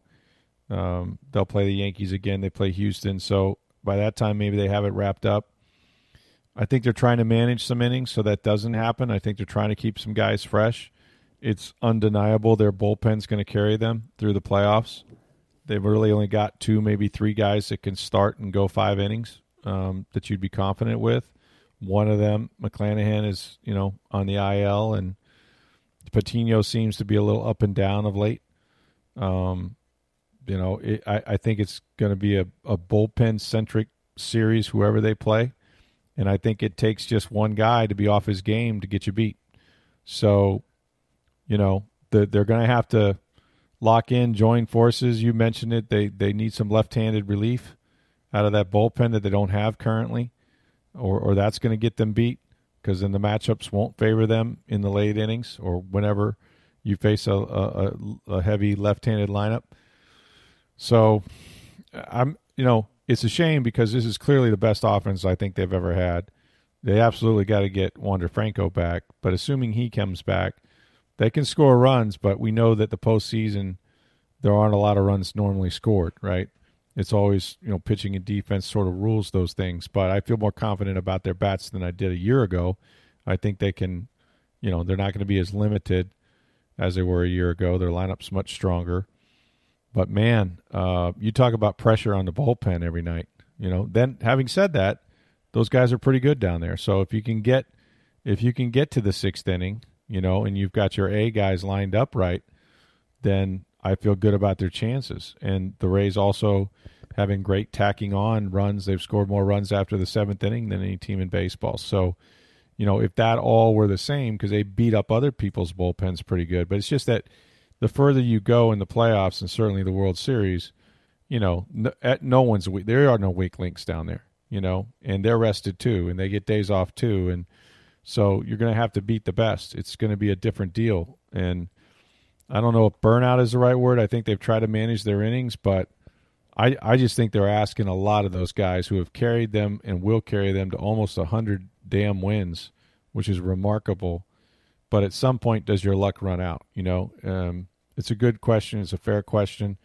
Um, they'll play the Yankees again. They play Houston, so by that time maybe they have it wrapped up. I think they're trying to manage some innings so that doesn't happen. I think they're trying to keep some guys fresh it's undeniable their bullpen's going to carry them through the playoffs. They've really only got two, maybe three guys that can start and go five innings um, that you'd be confident with. One of them, McClanahan, is you know on the IL, and Patino seems to be a little up and down of late. Um, you know, it, I, I think it's going to be a, a bullpen centric series, whoever they play, and I think it takes just one guy to be off his game to get you beat. So you know, the, they're going to have to lock in, join forces. You mentioned it. They they need some left-handed relief out of that bullpen that they don't have currently, or or that's going to get them beat because then the matchups won't favor them in the late innings or whenever you face a a, a heavy left-handed lineup. So, I'm you know it's a shame because this is clearly the best offense I think they've ever had. They absolutely got to get Wander Franco back, but assuming he comes back they can score runs, but we know that the postseason there aren't a lot of runs normally scored, right? It's always you know pitching and defense sort of rules those things. But I feel more confident about their bats than I did a year ago. I think they can, you know, they're not going to be as limited as they were a year ago. Their lineup's much stronger. But man, uh, you talk about pressure on the bullpen every night. You know, then having said that, those guys are pretty good down there. So if you can get if you can get to the sixth inning you know, and you've got your A guys lined up right, then I feel good about their chances. And the Rays also having great tacking on runs. They've scored more runs after the seventh inning than any team in baseball. So, you know, if that all were the same, because they beat up other people's bullpens pretty good, but it's just that the further you go in the playoffs and certainly the World Series, you know, no, no one's weak. There are no weak links down there, you know, and they're rested too, and they get days off too, and so you're going to have to beat the best. It's going to be a different deal. And I don't know if burnout is the right word. I think they've tried to manage their innings, but I, I just think they're asking a lot of those guys who have carried them and will carry them to almost 100 damn wins, which is remarkable. But at some point, does your luck run out? You know, um, it's a good question. It's a fair question.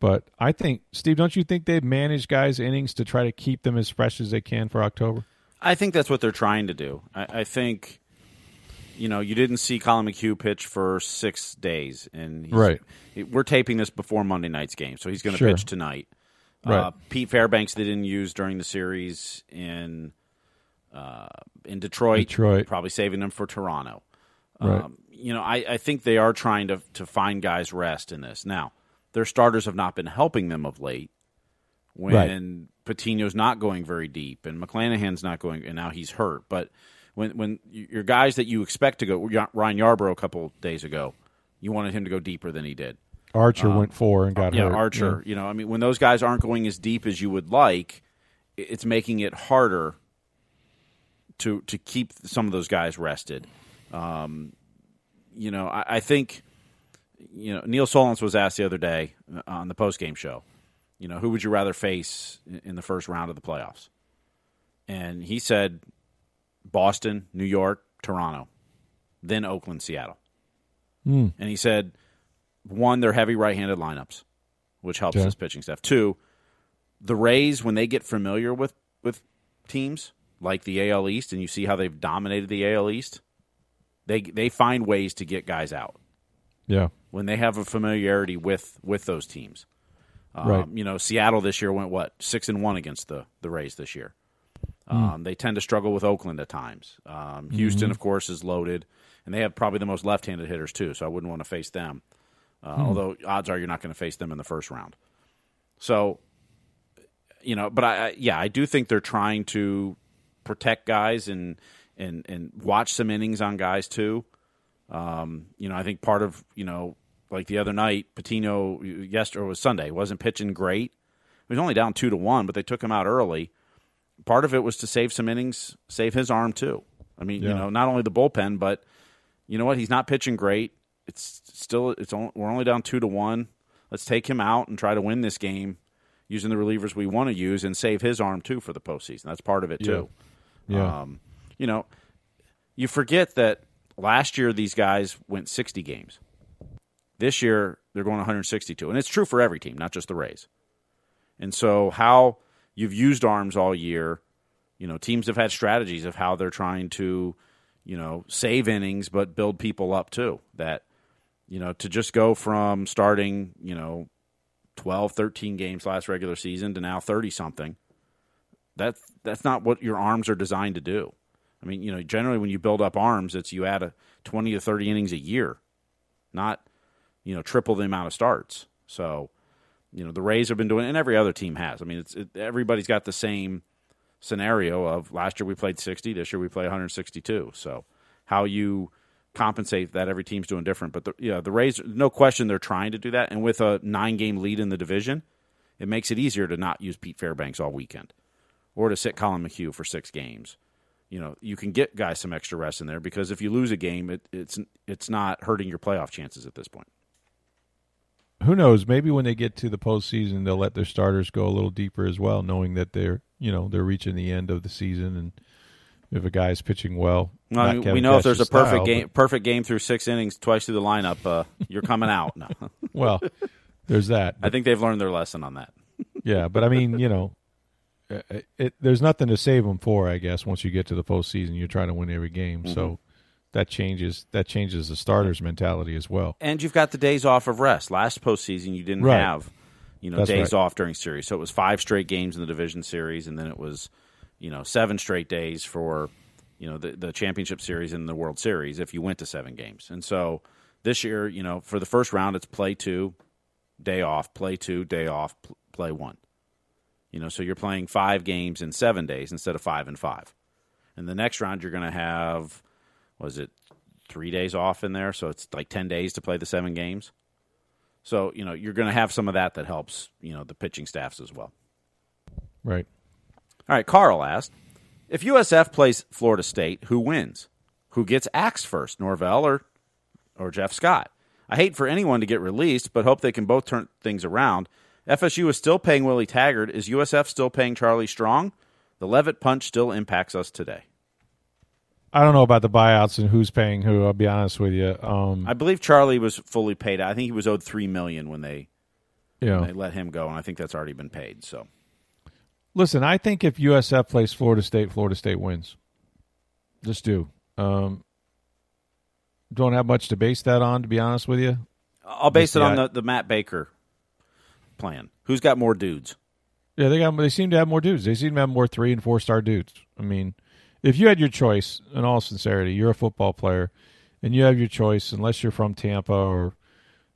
But I think, Steve, don't you think they've managed guys' innings to try to keep them as fresh as they can for October? I think that's what they're trying to do. I, I think, you know, you didn't see Collin McHugh pitch for six days, and right. We're taping this before Monday night's game, so he's going to sure. pitch tonight. Right. Uh, Pete Fairbanks they didn't use during the series in uh, in Detroit, Detroit, probably saving them for Toronto. Right. Um, you know, I, I think they are trying to to find guys rest in this. Now, their starters have not been helping them of late. When right. Patino's not going very deep, and McClanahan's not going, and now he's hurt. But when when your guys that you expect to go, Ryan Yarbrough a couple days ago, you wanted him to go deeper than he did. Archer um, went four and got yeah, hurt. Archer. Yeah. You know, I mean, when those guys aren't going as deep as you would like, it's making it harder to to keep some of those guys rested. Um, you know, I, I, think you know Neil Solondz was asked the other day on the post game show. You know, who would you rather face in the first round of the playoffs? and he said Boston, New York, Toronto, then Oakland, Seattle. Mm. And he said, one, they're heavy right-handed lineups, which helps Yeah. his pitching staff. Two, the Rays when they get familiar with with teams like the AL East, and you see how they've dominated the AL East, they they find ways to get guys out Yeah. when they have a familiarity with with those teams. Um, Right. You know, Seattle this year went what six and one against the the Rays this year. Um, They tend to struggle with Oakland at times. Um, Houston, of course, is loaded, and they have probably the most left-handed hitters too. So I wouldn't want to face them. Uh, Although odds are you're not going to face them in the first round. So, you know, but I, I yeah, I do think they're trying to protect guys and and and watch some innings on guys too. Um, you know, I think part of you know, like the other night, Patino yesterday was Sunday wasn't pitching great. He was only down two to one, but they took him out early. Part of it was to save some innings, save his arm too. I mean, you know, not only the bullpen, but you know what? He's not pitching great. It's still it's only, we're only down two to one. Let's take him out and try to win this game using the relievers we want to use and save his arm too for the postseason. That's part of it too. Yeah. Um, you know, you forget that last year these guys went 60 games. This year they're going 162, and it's true for every team, not just the Rays. And so, how you've used arms all year, you know, teams have had strategies of how they're trying to, you know, save innings but build people up too. That, you know, to just go from starting, you know, 12, 13 games last regular season to now 30 something that's that's not what your arms are designed to do. I mean, you know, generally when you build up arms, it's you add a twenty to thirty innings a year, not you know triple the amount of starts. So, you know, the Rays have been doing, and every other team has. I mean, it's it, everybody's got the same scenario of last year we played sixty, this year we play one hundred sixty-two. So, how you compensate that every team's doing different. But the, yeah, the Rays, no question, they're trying to do that, and with a nine-game lead in the division, it makes it easier to not use Pete Fairbanks all weekend or to sit Collin McHugh for six games. You know, you can get guys some extra rest in there because if you lose a game, it, it's it's not hurting your playoff chances at this point. Who knows? Maybe when they get to the postseason, they'll let their starters go a little deeper as well, knowing that they're you know they're reaching the end of the season, and if a guy's pitching well, Well, I not mean, Kevin we know if there's a perfect style, game, perfect game through six innings, twice through the lineup, uh, you're coming out. No, well, there's that. I think they've learned their lesson on that. yeah, but I mean, you know, uh, it, there's nothing to save them for. I guess once you get to the postseason, you're trying to win every game, Mm-hmm. so that changes that changes the starters' mentality as well. And you've got the days off of rest. Last postseason, you didn't Right. have, you know, That's days right. off during series. So it was five straight games in the division series, and then it was, you know, seven straight days for, you know, the the championship series and the World Series if you went to seven games. And so this year, you know, for the first round, it's play two, day off, play two, day off, play one. You know, so you're playing five games in seven days instead of five and five. And the next round, you're going to have, was it three days off in there? So it's like 10 days to play the seven games. So, you know, you're going to have some of that that helps, you know, the pitching staffs as well. Right. All right, Carl asked if USF plays Florida State, who wins? Who gets axed first, Norvell or or Jeff Scott? I hate for anyone to get released, but hope they can both turn things around. FSU is still paying Willie Taggart. Is USF still paying Charlie Strong? The Leavitt punch still impacts us today. I don't know about the buyouts and who's paying who. I'll be honest with you. Um, I believe Charlie was fully paid. I think he was owed three million when they you know, they let him go, and I think that's already been paid. So Listen, I think if USF plays Florida State, Florida State wins. Just do. Um, don't have much to base that on, to be honest with you. I'll base it Yeah. on the, the Matt Baker plan. Who's got more dudes? Yeah, they got. They seem to have more dudes. They seem to have more three and four star dudes. I mean, if you had your choice, in all sincerity, you're a football player, and you have your choice. Unless you're from Tampa or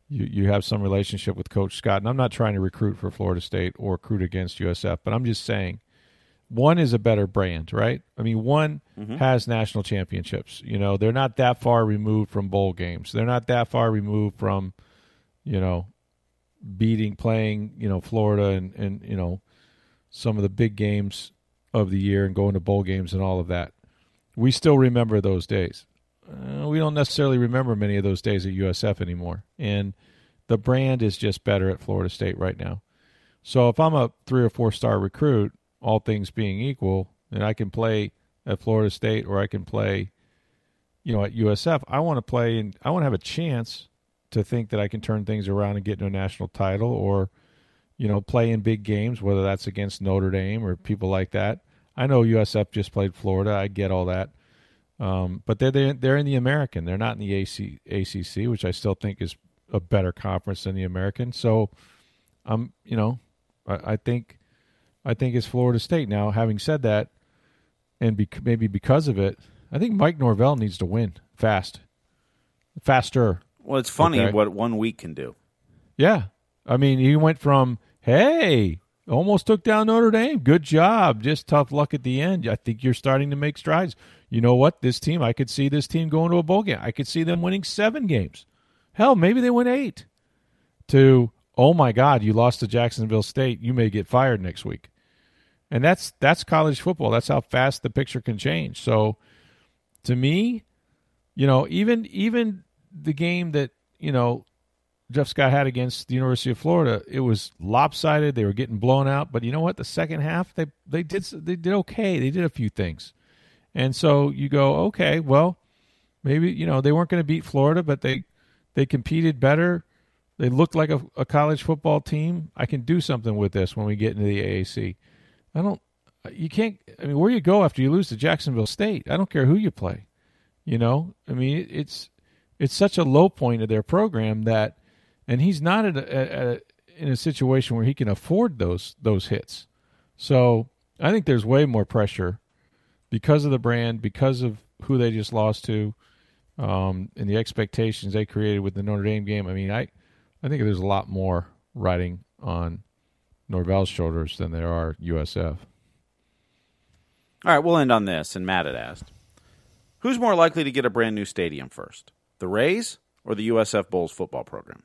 you you have some relationship with Coach Scott, and I'm not trying to recruit for Florida State or recruit against USF, but I'm just saying, one is a better brand, right? I mean, one mm-hmm. has national championships. You know, they're not that far removed from bowl games. They're not that far removed from, you know, beating playing you know Florida and and you know some of the big games of the year and going to bowl games and all of that. We still remember those days. Uh, we don't necessarily remember many of those days at USF anymore, and the brand is just better at Florida State right now. So if I'm a three or four star recruit, all things being equal, and I can play at Florida State or I can play, you know, at USF. I want to play and I want to have a chance to think that I can turn things around and get into a national title or, you know, play in big games, whether that's against Notre Dame or people like that. I know USF just played Florida. I get all that. Um, but they're, they're they're in the American. They're not in the AC, ACC, which I still think is a better conference than the American. So, I'm you know, I, I think I think it's Florida State. Now, having said that, and bec- maybe because of it, I think Mike Norvell needs to win fast, faster. Well, it's funny Okay. what one week can do. Yeah, I mean, he went from hey, almost took down Notre Dame, good job, just tough luck at the end. I think you're starting to make strides. You know what? This team, I could see this team going to a bowl game. I could see them winning seven games. Hell, maybe they win eight. To oh my God, you lost to Jacksonville State. You may get fired next week. And that's that's college football. That's how fast the picture can change. So to me, you know, even even the game that, you know, Jeff Scott had against the University of Florida, it was lopsided. They were getting blown out, but you know what? The second half, they they did they did okay. They did a few things, and so you go, okay, well, maybe you know they weren't going to beat Florida, but they they competed better. They looked like a, a college football team. I can do something with this when we get into the AAC. I don't. You can't. I mean, where you go after you lose to Jacksonville State? I don't care who you play. You know, I mean, it's it's such a low point of their program that, and he's not a, a, in a situation where he can afford those those hits. So I think there's way more pressure because of the brand, because of who they just lost to, um, and the expectations they created with the Notre Dame game. I mean, I I think there's a lot more riding on Norvell's shoulders than there are USF. All right, we'll end on this. And Matt had asked, who's more likely to get a brand new stadium first, the Rays or the USF Bulls football program?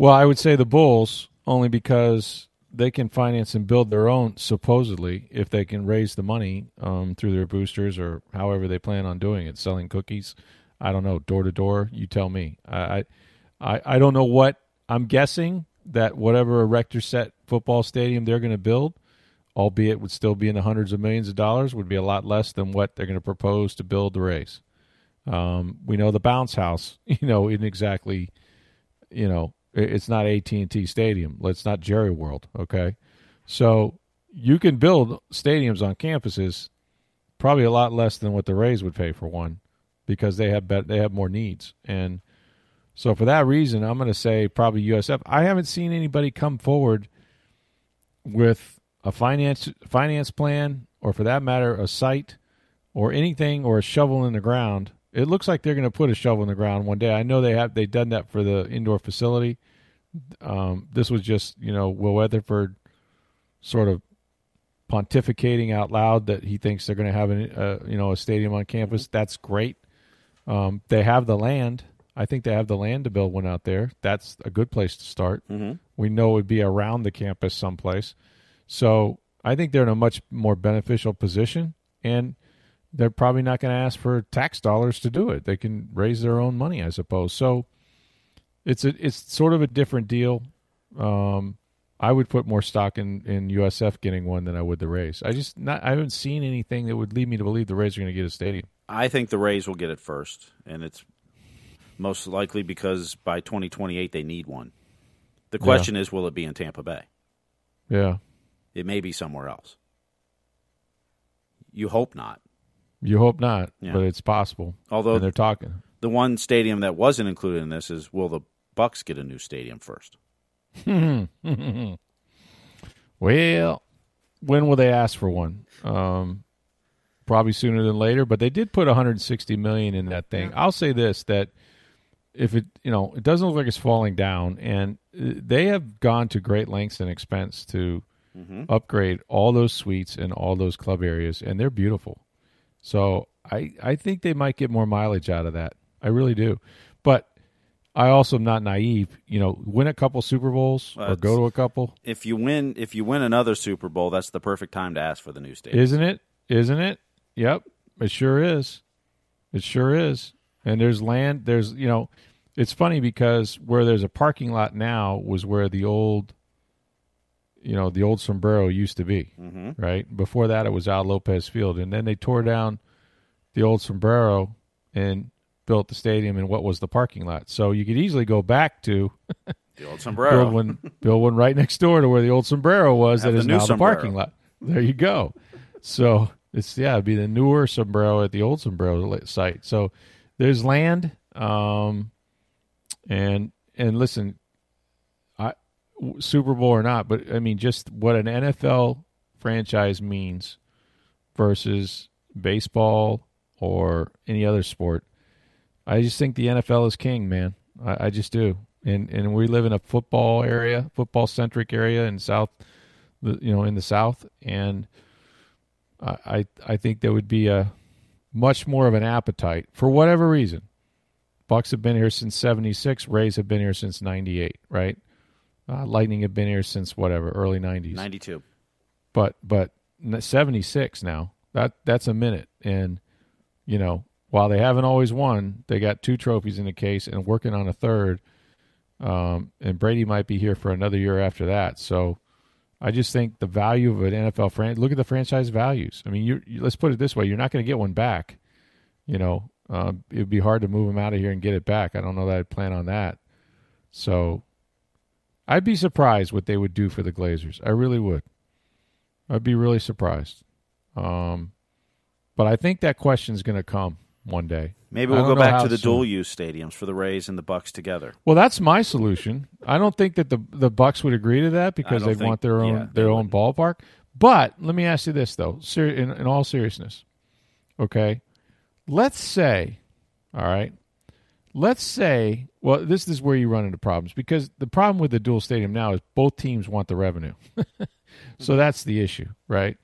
Well, I would say the Bulls only because they can finance and build their own supposedly if they can raise the money um, through their boosters or however they plan on doing it, selling cookies. I don't know, door to door. You tell me. I, I, I don't know what I'm guessing that whatever erector set football stadium they're going to build, albeit would still be in the hundreds of millions of dollars, would be a lot less than what they're going to propose to build the race. Um, we know the bounce house, you know, isn't exactly, you know, it's not AT and T Stadium. It's not Jerry World. Okay, so you can build stadiums on campuses, probably a lot less than what the Rays would pay for one, because they have they have more needs. And so for that reason, I'm going to say probably USF. I haven't seen anybody come forward with a finance finance plan, or for that matter, a site, or anything, or a shovel in the ground. It looks like they're going to put a shovel in the ground one day. I know they have they've done that for the indoor facility. Um, this was just you know Will Weatherford sort of pontificating out loud that he thinks they're going to have an, uh, you know a stadium on campus. That's great. Um, they have the land. I think they have the land to build one out there. That's a good place to start. Mm-hmm. We know it would be around the campus someplace. So I think they're in a much more beneficial position, and they're probably not going to ask for tax dollars to do it. They can raise their own money, I suppose. So it's a it's sort of a different deal. Um, I would put more stock in, in USF getting one than I would the Rays. I just not I haven't seen anything that would lead me to believe the Rays are going to get a stadium. I think the Rays will get it first, and it's most likely because by 2028 they need one. The question is, will it be in Tampa Bay? Yeah, It may be somewhere else. You hope not. You hope not, Yeah. but it's possible. Although and they're talking. the one stadium that wasn't included in this is, will the Bucs get a new stadium first? Well, when will they ask for one? Um, probably sooner than later. But they did put 160 million in that thing. I'll say this: that if it, you know, it doesn't look like it's falling down, and uh, they have gone to great lengths and expense to upgrade all those suites and all those club areas, and they're beautiful. So I I think they might get more mileage out of that. I really do. But I also am not naive. You know, win a couple Super Bowls or go to a couple. If you win, if you win another Super Bowl, that's the perfect time to ask for the new stadium. Isn't it? Isn't it? Yep. It sure is. It sure is. And there's land. There's, you know, it's funny because where there's a parking lot now was where the old you know the old sombrero used to be. Mm-hmm. Right before that, it was Al Lopez Field, and then they tore down the old sombrero and built the stadium in what was the parking lot. So you could easily go back to The old sombrero. build one, build one right next door to where the old sombrero was. Have that is new now the parking lot. There you go. So it's yeah, it'd be the newer sombrero at the old sombrero site. So there's land, um, and and listen, Super Bowl or not, but I mean just what an NFL franchise means versus baseball or any other sport. I just think the NFL is king, man. I, I just do. And and we live in a football area, football centric area in South, you know in the South, and I I, I think there would be a much more of an appetite for whatever reason. Bucs have been here since '76. Rays have been here since '98. Right? Uh, Lightning have been here since whatever early '90s Ninety-two. but but 76 now. That that's a minute. And you know while they haven't always won they got two trophies in the case and working on a third. Um, and Brady might be here for another year after that. So I just think the value of an NFL franchise look at the franchise values. I mean you, you let's put it this way. You're not going to get one back you know. Uh, it would be hard to move them out of here and get it back. I don't know that I'd plan on that. So I'd be surprised what they would do for the Glazers I really would I'd be really surprised. Um, but I think that question's going to come one day. Maybe we'll go back to the soon. dual use stadiums for the Rays and the Bucs together. Well, that's my solution. I don't think that the the Bucs would agree to that because they want their own yeah, their own wouldn't. ballpark. But let me ask you this though, ser- in, in all seriousness, okay? Let's say, all right, let's say, well, this is where you run into problems because the problem with the dual stadium now is both teams want the revenue, so that's the issue, right?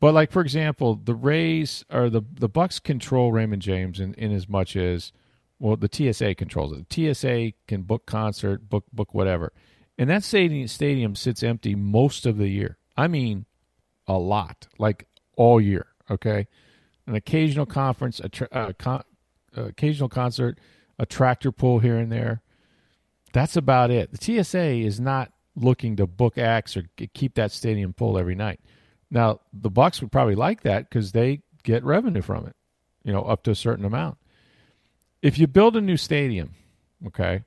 But like for example, the Rays or the the Bucs control Raymond James in, in as much as well the TSA controls it. The TSA can book concert, book book whatever. And that stadium stadium sits empty most of the year. I mean a lot, like all year, okay? An occasional conference, a tra- uh, con- uh, occasional concert, a tractor pull here and there. That's about it. The TSA is not looking to book acts or keep that stadium full every night. Now, the Bucs would probably like that because they get revenue from it, you know, up to a certain amount. If you build a new stadium, okay,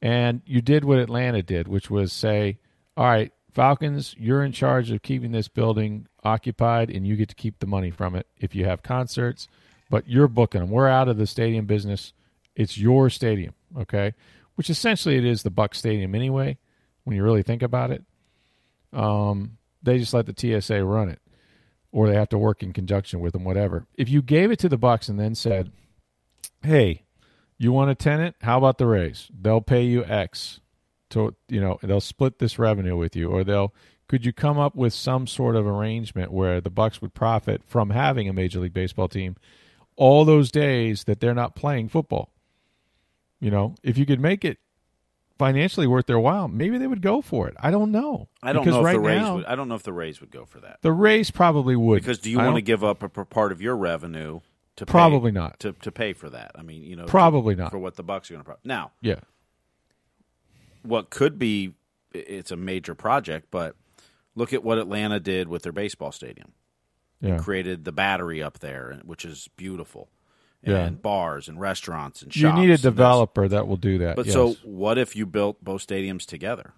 and you did what Atlanta did, which was say, all right, Falcons, you're in charge of keeping this building occupied and you get to keep the money from it if you have concerts, but you're booking them. We're out of the stadium business. It's your stadium, okay? Which essentially it is the Buck Stadium anyway, when you really think about it. Um, they just let the TSA run it, or they have to work in conjunction with them, whatever. If you gave it to the Bucs and then said, "Hey, you want a tenant? How about the Rays? They'll pay you X, to you know, they'll split this revenue with you, or they'll." Could you come up with some sort of arrangement where the Bucs would profit from having a Major League Baseball team all those days that they're not playing football? You know, if you could make it financially worth their while, maybe they would go for it. I don't know. I don't Because know if right the Rays now, would. I don't know if the Rays would go for that. the Rays probably would. Because do you I want to give up a part of your revenue to pay- Probably not. to to pay for that? I mean, you know, to- Probably not. for what the Bucs are going to. Pro- now, Yeah. what could be it's a major project, but look at what Atlanta did with their baseball stadium. Yeah. Created the battery up there, which is beautiful, and Yeah. bars and restaurants and shops. You need a developer that will do that. But yes. so, what if you built both stadiums together?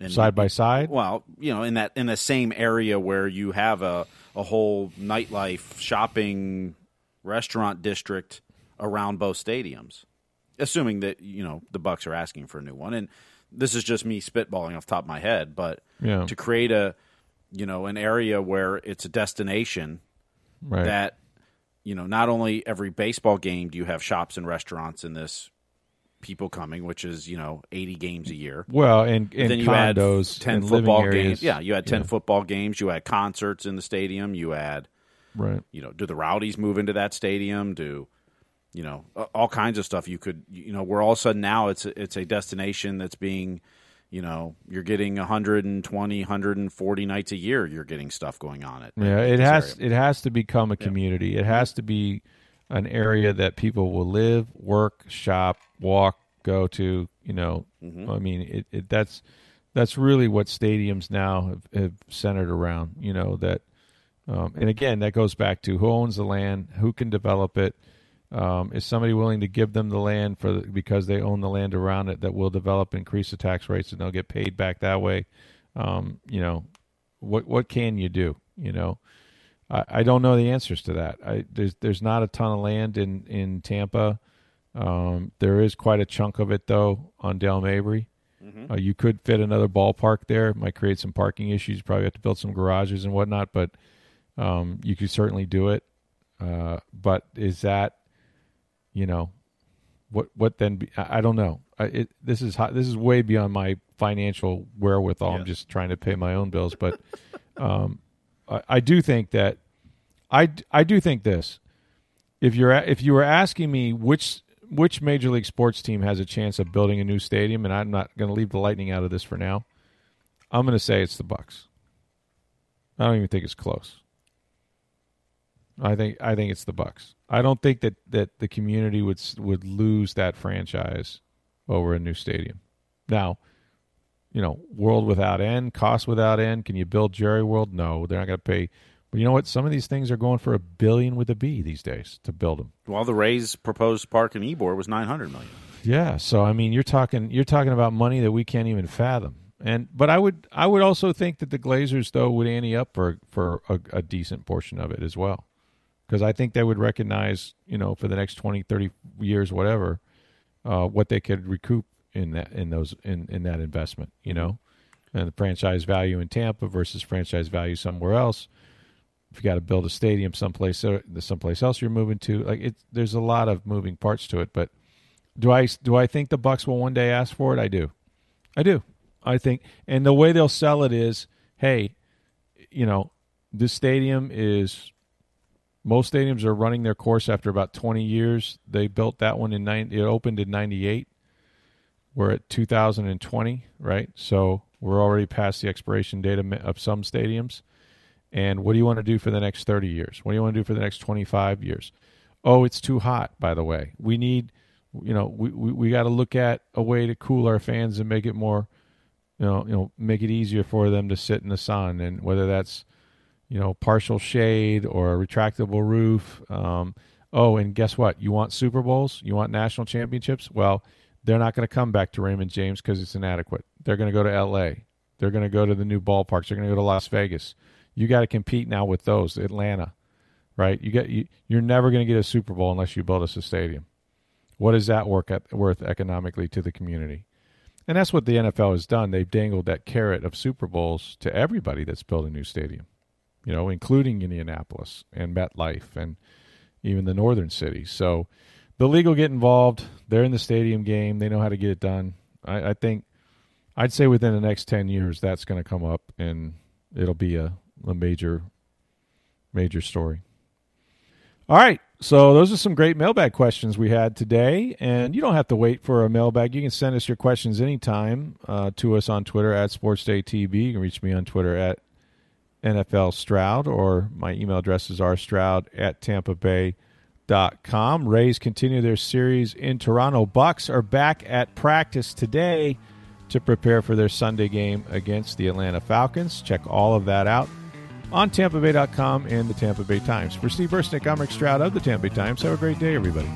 And side by side? Well, you know, in that in the same area where you have a a whole nightlife, shopping, restaurant district around both stadiums, assuming that you know the Bucs are asking for a new one, and this is just me spitballing off the top of my head, but Yeah. to create a you know an area where it's a destination right. that you know not only every baseball game do you have shops and restaurants in this people coming which is you know 80 games a year well, and, and then you had condos 10 and football areas. games yeah you had 10 Yeah. football games you had concerts in the stadium you had Right. you know do the rowdies move into that stadium do you know all kinds of stuff you could you know where all of a sudden now it's it's a destination that's being you know you're getting 120 140 nights a year you're getting stuff going on it Yeah, it has area. it has to become a community. It has to be an area that people will live, work, shop, walk, go to. You know, Mm-hmm. I mean, it, it that's that's really what stadiums now have, have centered around. You know that, um, and again, that goes back to who owns the land, who can develop it. Um, is somebody willing to give them the land for the, because they own the land around it that will develop, increase the tax rates, and they'll get paid back that way? Um, you know, what what can you do? You know, I, I don't know the answers to that. I, there's there's not a ton of land in in Tampa. Um, there is quite a chunk of it though on Dale Mabry. Mm-hmm. Uh, you could fit another ballpark there. It might create some parking issues. You probably have to build some garages and whatnot, but um, you could certainly do it. Uh, but is that, you know, what what then? Be, I, I, don't know. I, it, this is hot, this is way beyond my financial wherewithal. I'm just trying to pay my own bills, but um, I, I do think that I I do think this. If you're if you were asking me which which major league sports team has a chance of building a new stadium, and I'm not going to leave the Lightning out of this for now. I'm going to say it's the Bucs. I don't even think it's close. I think I think it's the Bucs. I don't think that, that the community would would lose that franchise over a new stadium. Now, you know, world without end, cost without end. Can you build Jerry World? No, they're not going to pay but you know what? Some of these things are going for a billion with a B these days to build them. Well, the Rays proposed park in Ybor was nine hundred million. Yeah, so I mean, you're talking you're talking about money that we can't even fathom. And but I would I would also think that the Glazers though would ante up for for a, a decent portion of it as well, because I think they would recognize you know for the next 20, 30 years, whatever, uh, what they could recoup in that in those in in that investment. You know, and the franchise value in Tampa versus franchise value somewhere else. If you got to build a stadium someplace uh, someplace else you're moving to like it there's a lot of moving parts to it but do i do i think the Bucs will one day ask for it? I do. I do. I think and the way they'll sell it is hey you know this stadium is most stadiums are running their course after about 20 years they built that one in 9 it opened in 98 we're at 2020 right so we're already past the expiration date of some stadiums and what do you want to do for the next 30 years? What do you want to do for the next 25 years? Oh, it's too hot, by the way. We need, you know, we, we, we got to look at a way to cool our fans and make it more, you know, you know, make it easier for them to sit in the sun. And whether that's, you know, partial shade or a retractable roof. Um, oh, and guess what? You want Super Bowls? You want national championships? Well, they're not going to come back to Raymond James because it's inadequate. They're going to go to L.A. They're going to go to the new ballparks. They're going to go to Las Vegas you got to compete now with those. Atlanta, right? You get you, you're never going to get a Super Bowl unless you build us a stadium. What is that work at, worth economically to the community? And that's what the NFL has done. They've dangled that carrot of Super Bowls to everybody that's built a new stadium, you know, including Indianapolis and MetLife and even the northern cities. So the league will get involved. They're in the stadium game. They know how to get it done. I, I think I'd say within the next 10 years, that's going to come up and it'll be a, a major major story. All right. So those are some great mailbag questions we had today, and you don't have to wait for a mailbag. You can send us your questions anytime uh, to us on Twitter at SportsDayTV. You can reach me on Twitter at NFL Stroud, or my email address is rstroud at tampa bay dot com. Rays continue their series in Toronto. Bucs are back at practice today to prepare for their Sunday game against the Atlanta Falcons. Check all of that out on tampa TampaBay.com and the Tampa Bay Times. For Steve Bursnick, I'm Rick Stroud of the Tampa Bay Times. Have a great day, everybody.